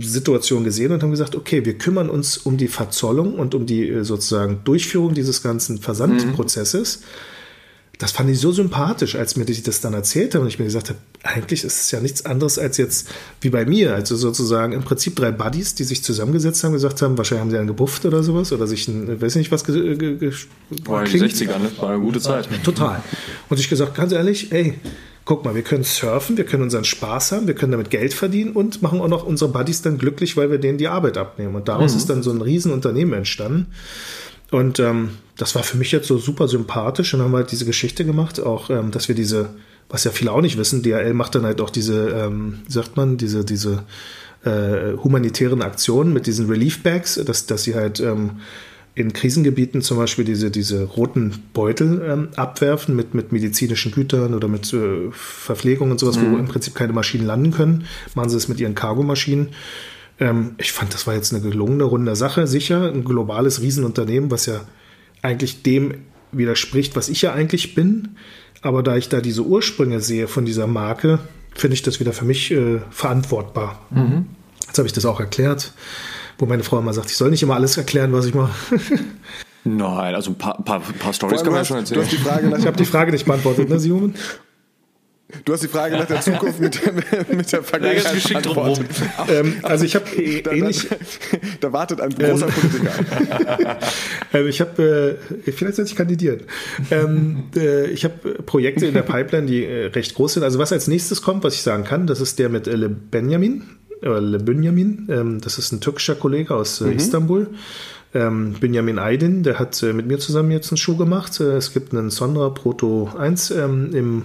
Situation gesehen und haben gesagt, okay, wir kümmern uns um die Verzollung und um die äh, sozusagen Durchführung dieses ganzen Versandprozesses. Das fand ich so sympathisch, als mir die das dann erzählt haben und ich mir gesagt habe, eigentlich ist es ja nichts anderes als jetzt wie bei mir, also sozusagen im Prinzip drei Buddies, die sich zusammengesetzt haben, gesagt haben, wahrscheinlich haben sie einen gebufft oder sowas oder sich ein, weiß nicht was ge, ge, ge, War in den 60ern, ne? War eine gute Zeit. Total. Und ich gesagt, ganz ehrlich, ey, guck mal, wir können surfen, wir können unseren Spaß haben, wir können damit Geld verdienen und machen auch noch unsere Buddies dann glücklich, weil wir denen die Arbeit abnehmen. Und daraus ist dann so ein Riesenunternehmen entstanden. Und ähm, das war für mich jetzt so super sympathisch. Und dann haben wir halt diese Geschichte gemacht, auch, ähm, dass wir diese, was ja viele auch nicht wissen, DHL macht dann halt auch diese, ähm, wie sagt man, diese, diese äh, humanitären Aktionen mit diesen Relief Bags, dass, dass sie halt ähm, in Krisengebieten zum Beispiel diese, diese roten Beutel ähm, abwerfen mit, mit medizinischen Gütern oder mit äh, Verpflegung und sowas, wo im Prinzip keine Maschinen landen können. Machen sie es mit ihren Cargomaschinen. Ähm, ich fand, das war jetzt eine gelungene, runde Sache. Sicher, ein globales Riesenunternehmen, was ja eigentlich dem widerspricht, was ich ja eigentlich bin. Aber da ich da diese Ursprünge sehe von dieser Marke, finde ich das wieder für mich äh, verantwortbar. Jetzt habe ich das auch erklärt, wo meine Frau immer sagt, ich soll nicht immer alles erklären, was ich mache. Nein, also ein paar, paar, paar allem, kann man hast, schon du erzählen. hast die Frage nach, Ich habe die Frage nicht beantwortet, ne, Simon? du hast die Frage nach der Zukunft mit der, mit der Vergangenheit geschickt beantwortet. ähm, also ich habe äh, Da, da, ähnlich, da wartet ein großer Ähm. Politiker. Also ich habe, äh, vielleicht sollte ich kandidieren. Ähm, äh, ich habe Projekte in der Pipeline, die äh, recht groß sind. Also was als nächstes kommt, was ich sagen kann, das ist der mit äh, Le Benjamin, äh, Le Benjamin. Ähm, das ist ein türkischer Kollege aus äh, Istanbul. Ähm, Benjamin Aydin, der hat äh, mit mir zusammen jetzt einen Schuh gemacht. Äh, es gibt einen Sonra Proto 1 ähm, im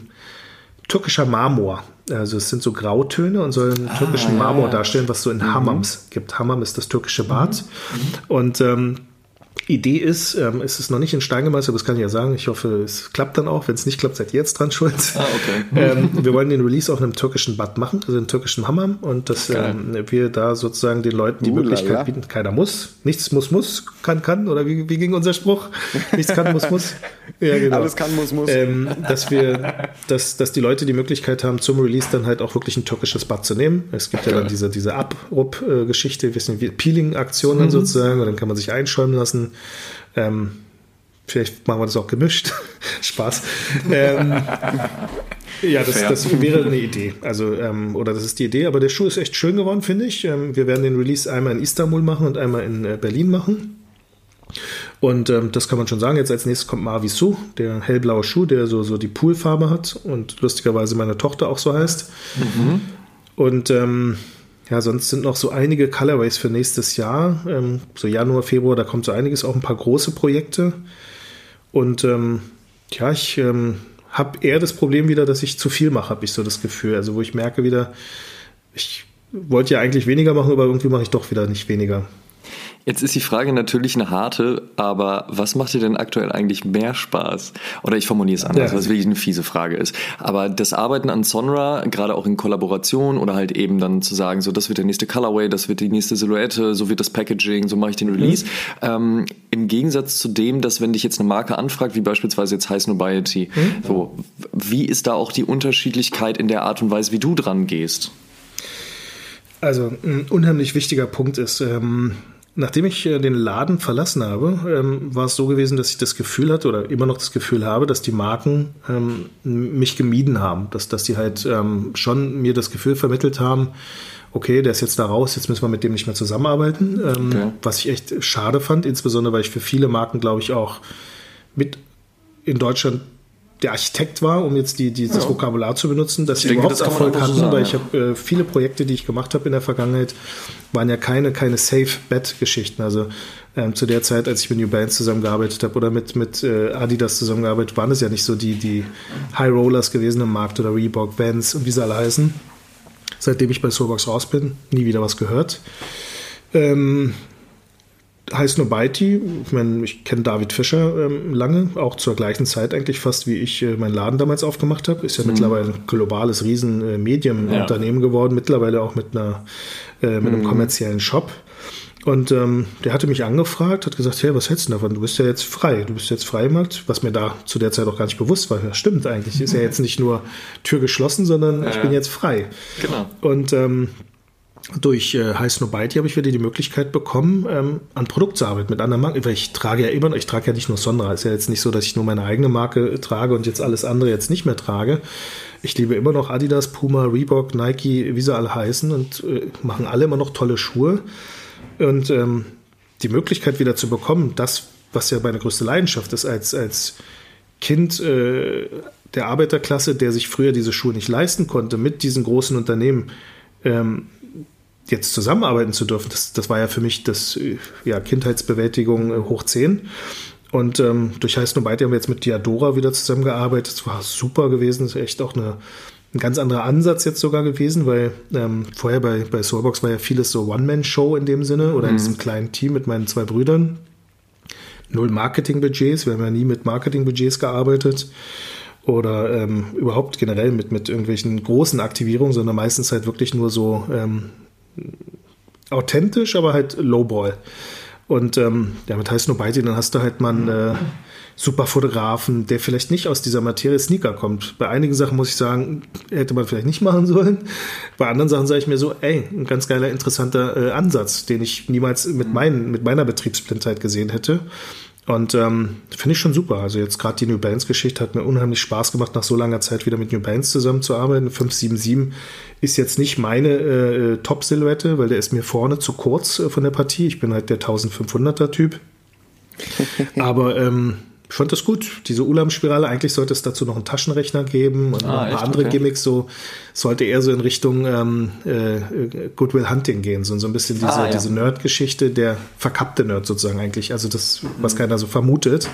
türkischer Marmor. Also es sind so Grautöne und sollen türkischen Marmor darstellen, was so in Hammams gibt. Hammam ist das türkische Bad. Und ähm, Idee ist, ähm, es ist noch nicht in Stein gemeißelt, aber das kann ich ja sagen. Ich hoffe, es klappt dann auch. Wenn es nicht klappt, seid ihr jetzt dran schuld. Ah, okay. ähm, wir wollen den Release auch in einem türkischen Bad machen, also in türkischen Hammam. Und dass ähm, wir da sozusagen den Leuten die Uh, Möglichkeit bieten. Keiner muss. Nichts muss, muss. Kann, kann. Oder wie, wie ging unser Spruch? Nichts kann, muss, muss. Ja, genau. Alles kann, muss, muss. Ähm, dass wir, dass, dass die Leute die Möglichkeit haben, zum Release dann halt auch wirklich ein türkisches Bad zu nehmen. Es gibt ja dann diese, diese Abrup-Geschichte, wissen wie Peeling-Aktionen sozusagen, und dann kann man sich einschäumen lassen. Ähm, vielleicht machen wir das auch gemischt. Spaß. Ähm, ja, das, das wäre eine Idee. Also, ähm, oder das ist die Idee, aber der Schuh ist echt schön geworden, finde ich. Ähm, wir werden den Release einmal in Istanbul machen und einmal in äh, Berlin machen. Und ähm, das kann man schon sagen. Jetzt als nächstes kommt Mavisu, der hellblaue Schuh, der so, so die Poolfarbe hat und lustigerweise meine Tochter auch so heißt. Und ähm, ja, sonst sind noch so einige Colorways für nächstes Jahr. Ähm, so Januar, Februar, da kommt so einiges, auch ein paar große Projekte. Und ähm, ja, ich ähm, habe eher das Problem wieder, dass ich zu viel mache, habe ich so das Gefühl. Also wo ich merke wieder, ich wollte ja eigentlich weniger machen, aber irgendwie mache ich doch wieder nicht weniger. Jetzt ist die Frage natürlich eine harte, aber was macht dir denn aktuell eigentlich mehr Spaß? Oder ich formuliere es anders, Ja. weil es wirklich eine fiese Frage ist. Aber das Arbeiten an Sonra, gerade auch in Kollaboration oder halt eben dann zu sagen, so das wird der nächste Colorway, das wird die nächste Silhouette, so wird das Packaging, so mache ich den Release. Ähm, Im Gegensatz zu dem, dass wenn dich jetzt eine Marke anfragt, wie beispielsweise jetzt High Snobiety, so, wie ist da auch die Unterschiedlichkeit in der Art und Weise, wie du dran gehst? Also ein unheimlich wichtiger Punkt ist, ähm, nachdem ich äh, den Laden verlassen habe, ähm, war es so gewesen, dass ich das Gefühl hatte oder immer noch das Gefühl habe, dass die Marken ähm, mich gemieden haben, dass, dass die halt ähm, schon mir das Gefühl vermittelt haben, okay, der ist jetzt da raus, jetzt müssen wir mit dem nicht mehr zusammenarbeiten, Okay. was ich echt schade fand, insbesondere weil ich für viele Marken, glaube ich, auch mit in Deutschland der Architekt war, um jetzt die, dieses Vokabular zu benutzen, dass sie denke, überhaupt das Erfolg so hatten, sagen, weil ich ja. habe äh, viele Projekte, die ich gemacht habe in der Vergangenheit, waren ja keine, keine Safe-Bet-Geschichten. Also ähm, zu der Zeit, als ich mit New Balance zusammengearbeitet habe oder mit, mit äh, Adidas zusammengearbeitet, waren es ja nicht so die, die High Rollers gewesen im Markt oder Reebok, Vans und wie sie alle heißen. seitdem ich bei Soulbox raus bin, nie wieder was gehört. Ähm, heißt nur Beiti. Ich meine, ich kenne David Fischer ähm, lange, auch zur gleichen Zeit eigentlich fast, wie ich äh, meinen Laden damals aufgemacht habe. Ist ja mhm. mittlerweile ein globales riesen äh, ja. geworden, mittlerweile auch mit, einer, äh, mit einem mhm. kommerziellen Shop. Und ähm, der hatte mich angefragt, hat gesagt, hey, was hältst du davon? Du bist ja jetzt frei, du bist jetzt Freimarkt, was mir da zu der Zeit auch gar nicht bewusst war. Ja, stimmt eigentlich, ist ja jetzt nicht nur Tür geschlossen, sondern ich bin jetzt frei. Genau. Und ähm, durch äh, High habe ich wieder die Möglichkeit bekommen, ähm, an Produkt zu arbeiten mit anderen Marken. Weil ich trage ja immer, ich trage ja nicht nur Sonra. Ist ja jetzt nicht so, dass ich nur meine eigene Marke trage und jetzt alles andere jetzt nicht mehr trage. Ich liebe immer noch Adidas, Puma, Reebok, Nike, wie sie alle heißen und äh, machen alle immer noch tolle Schuhe. Und ähm, die Möglichkeit wieder zu bekommen, das, was ja meine größte Leidenschaft ist, als, als Kind äh, der Arbeiterklasse, der sich früher diese Schuhe nicht leisten konnte, mit diesen großen Unternehmen, ähm, jetzt zusammenarbeiten zu dürfen, das, das war ja für mich das ja, Kindheitsbewältigung äh, hoch 10. Und ähm, durch Heiß Nobody haben wir jetzt mit Diadora wieder zusammengearbeitet. Das war super gewesen. Das ist echt auch eine, ein ganz anderer Ansatz jetzt sogar gewesen, weil ähm, vorher bei, bei Soulbox war ja vieles so One-Man-Show in dem Sinne oder mhm. in diesem kleinen Team mit meinen zwei Brüdern. Null Marketing-Budgets. Wir haben ja nie mit Marketing-Budgets gearbeitet oder ähm, überhaupt generell mit, mit irgendwelchen großen Aktivierungen, sondern meistens halt wirklich nur so ähm, authentisch, aber halt Lowball. Und ähm, ja, mit Heiß Nobody, dann hast du halt mal einen äh, super Fotografen, der vielleicht nicht aus dieser Materie Sneaker kommt. Bei einigen Sachen muss ich sagen, hätte man vielleicht nicht machen sollen. Bei anderen Sachen sage ich mir so, ey, ein ganz geiler, interessanter äh, Ansatz, den ich niemals mit, mein, mit meiner Betriebsblindheit gesehen hätte. Und ähm, finde ich schon super. Also jetzt gerade die New Balance Geschichte hat mir unheimlich Spaß gemacht, nach so langer Zeit wieder mit New Balance zusammenzuarbeiten. 577 ist jetzt nicht meine äh, Top-Silhouette, weil der ist mir vorne zu kurz äh, von der Partie. Ich bin halt der 1500er Typ. Aber ähm, ich fand das gut. Diese Ulam-Spirale, eigentlich sollte es dazu noch einen Taschenrechner geben und ah, noch ein paar andere okay. Gimmicks. So sollte eher so in Richtung ähm, äh, Goodwill Hunting gehen. So, so ein bisschen diese, ah, ja. diese Nerd-Geschichte, der verkappte Nerd sozusagen eigentlich. Also das, was mhm. keiner so vermutet.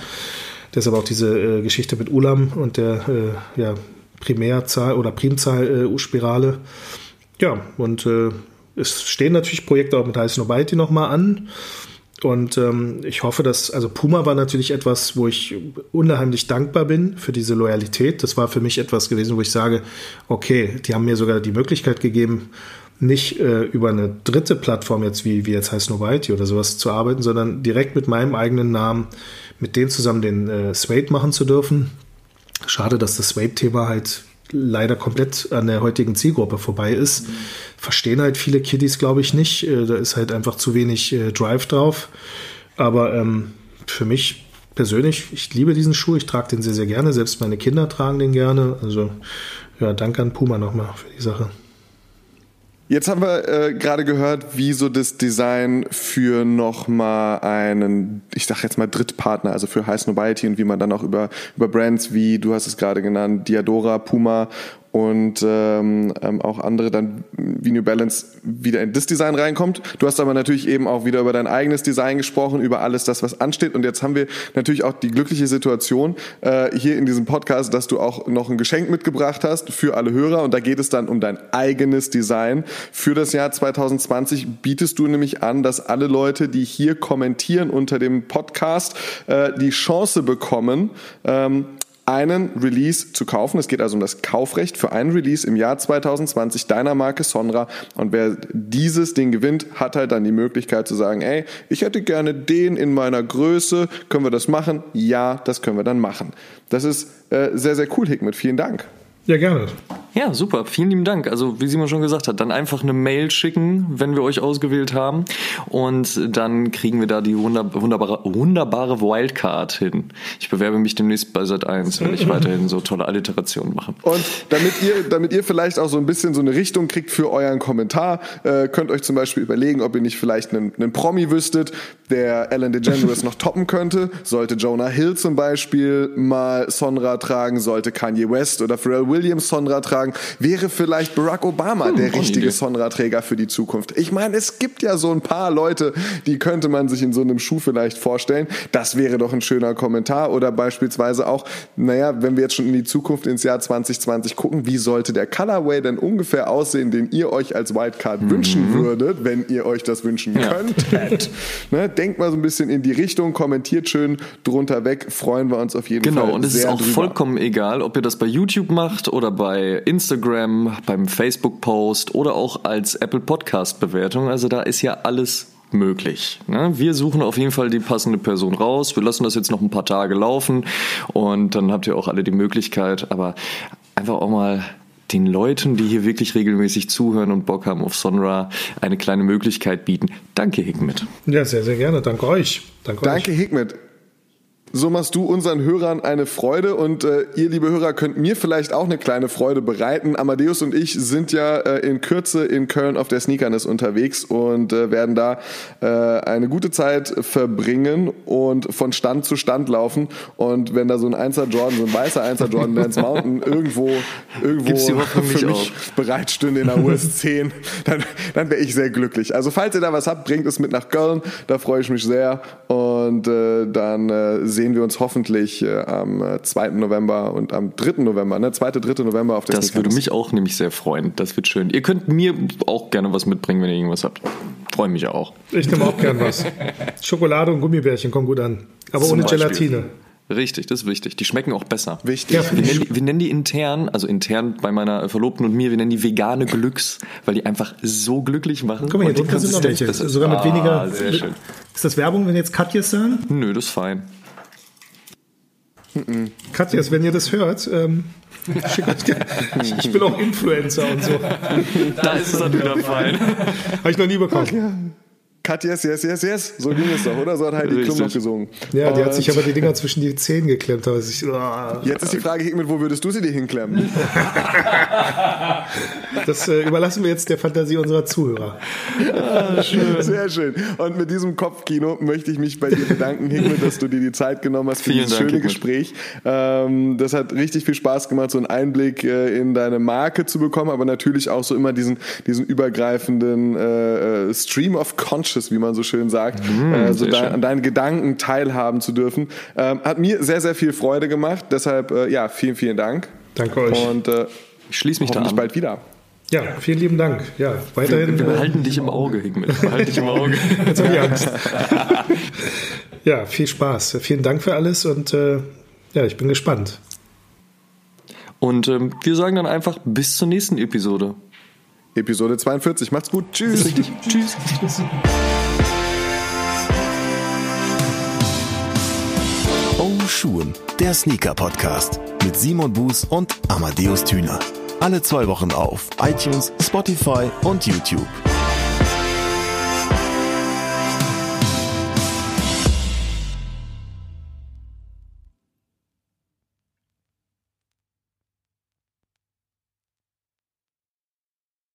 Deshalb auch diese äh, Geschichte mit Ulam und der äh, ja, Primärzahl oder Primzahl-Spirale. Äh, ja, und äh, es stehen natürlich Projekte auch mit Heiß Nobody nochmal an. Und ähm, ich hoffe, dass, also Puma war natürlich etwas, wo ich unheimlich dankbar bin für diese Loyalität. Das war für mich etwas gewesen, wo ich sage, okay, die haben mir sogar die Möglichkeit gegeben, nicht äh, über eine dritte Plattform jetzt, wie, wie jetzt heißt Noviety oder sowas zu arbeiten, sondern direkt mit meinem eigenen Namen, mit denen zusammen den äh, Suede machen zu dürfen. Schade, dass das Suede-Thema halt leider komplett an der heutigen Zielgruppe vorbei ist. Mhm. Verstehen halt viele Kiddies, glaube ich, nicht. Äh, da ist halt einfach zu wenig äh, Drive drauf. Aber ähm, für mich persönlich, ich liebe diesen Schuh, ich trage den sehr, sehr gerne. Selbst meine Kinder tragen den gerne. Also ja, danke an Puma nochmal für die Sache. Jetzt haben wir äh, gerade gehört, wie so das Design für nochmal einen, ich sag jetzt mal Drittpartner, also für High Snobiety und wie man dann auch über, über Brands wie, du hast es gerade genannt, Diadora, Puma und ähm, ähm, auch andere dann wie New Balance wieder in das Design reinkommt. Du hast aber natürlich eben auch wieder über dein eigenes Design gesprochen, über alles das, was ansteht. Und jetzt haben wir natürlich auch die glückliche Situation äh, hier in diesem Podcast, dass du auch noch ein Geschenk mitgebracht hast für alle Hörer. Und da geht es dann um dein eigenes Design. Für das Jahr 2020 bietest du nämlich an, dass alle Leute, die hier kommentieren unter dem Podcast, äh, die Chance bekommen, ähm, einen Release zu kaufen. Es geht also um das Kaufrecht für einen Release im Jahr 2020 deiner Marke Sonra. Und wer dieses Ding gewinnt, hat halt dann die Möglichkeit zu sagen, ey, ich hätte gerne den in meiner Größe. Können wir das machen? Ja, das können wir dann machen. Das ist äh, sehr, sehr cool, Hickmet. Vielen Dank. Ja, gerne. Ja, super. Vielen lieben Dank. Also, wie Simon schon gesagt hat, dann einfach eine Mail schicken, wenn wir euch ausgewählt haben. Und dann kriegen wir da die wunderbare, wunderbare Wildcard hin. Ich bewerbe mich demnächst bei Sat 1, wenn ich weiterhin so tolle Alliterationen mache. Und damit ihr, damit ihr vielleicht auch so ein bisschen so eine Richtung kriegt für euren Kommentar, äh, könnt euch zum Beispiel überlegen, ob ihr nicht vielleicht einen, einen Promi wüsstet, der Ellen DeGeneres noch toppen könnte. Sollte Jonah Hill zum Beispiel mal Sonra tragen, sollte Kanye West oder Pharrell Williams Sonra tragen, sagen, wäre vielleicht Barack Obama hm, der richtige Sonra-Träger für die Zukunft? Ich meine, es gibt ja so ein paar Leute, die könnte man sich in so einem Schuh vielleicht vorstellen. Das wäre doch ein schöner Kommentar. Oder beispielsweise auch, naja, wenn wir jetzt schon in die Zukunft ins Jahr 2020 gucken, wie sollte der Colorway denn ungefähr aussehen, den ihr euch als Wildcard mhm. wünschen würdet, wenn ihr euch das wünschen ja. könntet? ne, denkt mal so ein bisschen in die Richtung, kommentiert schön drunter weg, freuen wir uns auf jeden genau, Fall. Genau, und es ist auch vollkommen egal, ob ihr das bei YouTube macht oder bei Instagram, beim Facebook-Post oder auch als Apple Podcast-Bewertung. Also da ist ja alles möglich. Ne? Wir suchen auf jeden Fall die passende Person raus. Wir lassen das jetzt noch ein paar Tage laufen und dann habt ihr auch alle die Möglichkeit, aber einfach auch mal den Leuten, die hier wirklich regelmäßig zuhören und Bock haben auf Sonra, eine kleine Möglichkeit bieten. Danke, Hikmet. Ja, sehr, sehr gerne. Danke euch. Danke, Danke euch. Hikmet. So machst du unseren Hörern eine Freude und äh, ihr, liebe Hörer, könnt mir vielleicht auch eine kleine Freude bereiten. Amadeus und ich sind ja äh, in Kürze in Köln auf der Sneakerness unterwegs und äh, werden da äh, eine gute Zeit verbringen und von Stand zu Stand laufen. Und wenn da so ein Einser Jordan, so ein weißer Einser Jordan Dance Mountain irgendwo, irgendwo für mich bereitstünde in der US 10, dann, dann wäre ich sehr glücklich. Also falls ihr da was habt, bringt es mit nach Köln. Da freue ich mich sehr. Und äh, dann äh, sehen wir uns hoffentlich äh, am 2. Äh, November und am 3. November, ne? 2. 3. November auf der Das würde mich auch nämlich sehr freuen. Das wird schön. Ihr könnt mir auch gerne was mitbringen, wenn ihr irgendwas habt. Freue mich auch. Ich nehme auch gern was. Schokolade und Gummibärchen kommen gut an. Aber Zum ohne Beispiel. Gelatine. Richtig, das ist wichtig. Die schmecken auch besser. Wichtig. Ja, wir, nennen die, wir, nennen die, intern, also intern bei meiner Verlobten und mir, wir nennen die vegane Glücks, weil die einfach so glücklich machen. Guck mal, hier drunter sind noch welche. Sogar mit ah, weniger. Sehr schön. Ist das Werbung, wenn jetzt Katjes sagen? Nö, das ist fein. Mhm. Katjas, wenn ihr das hört, ähm, ich bin auch Influencer und so. Da ist es dann wieder fein. Habe ich noch nie bekommen. Cut, yes, yes, yes, yes. So ging es doch, oder? So hat Heidi Klum noch gesungen. Ja, die und hat sich aber die Dinger zwischen die Zehen geklemmt. Also ich, oh. Jetzt ist die Frage, Higmit, wo würdest du sie dir hinklemmen? das äh, überlassen wir jetzt der Fantasie unserer Zuhörer. Ah, schön. Sehr schön. Und mit diesem Kopfkino möchte ich mich bei dir bedanken, Higmit, dass du dir die Zeit genommen hast für Vielen dieses Dank, schöne Higmit. Gespräch. Ähm, das hat richtig viel Spaß gemacht, so einen Einblick äh, in deine Marke zu bekommen, aber natürlich auch so immer diesen, diesen übergreifenden äh, äh Stream of Consciousness Conscious, wie man so schön sagt, mm, äh, so de an deinen Gedanken teilhaben zu dürfen. Ähm, hat mir sehr, sehr viel Freude gemacht. Deshalb, äh, ja, vielen, vielen Dank. Danke euch. Und äh, ich schließe mich da an. bald wieder. Ja, vielen lieben Dank. Ja, weiterhin. Wir, wir behalten äh, dich im Auge, Higmet. Behalten dich im Auge. Jetzt habe ich Angst. ja, viel Spaß. Vielen Dank für alles und äh, ja, ich bin gespannt. Und ähm, wir sagen dann einfach bis zur nächsten Episode. Episode 42. Macht's gut. Tschüss. Tschüss. Tschüss. Oh Schuhen, der Sneaker-Podcast mit Simon Buß und Amadeus Thüner. Alle zwei Wochen auf iTunes, Spotify und YouTube.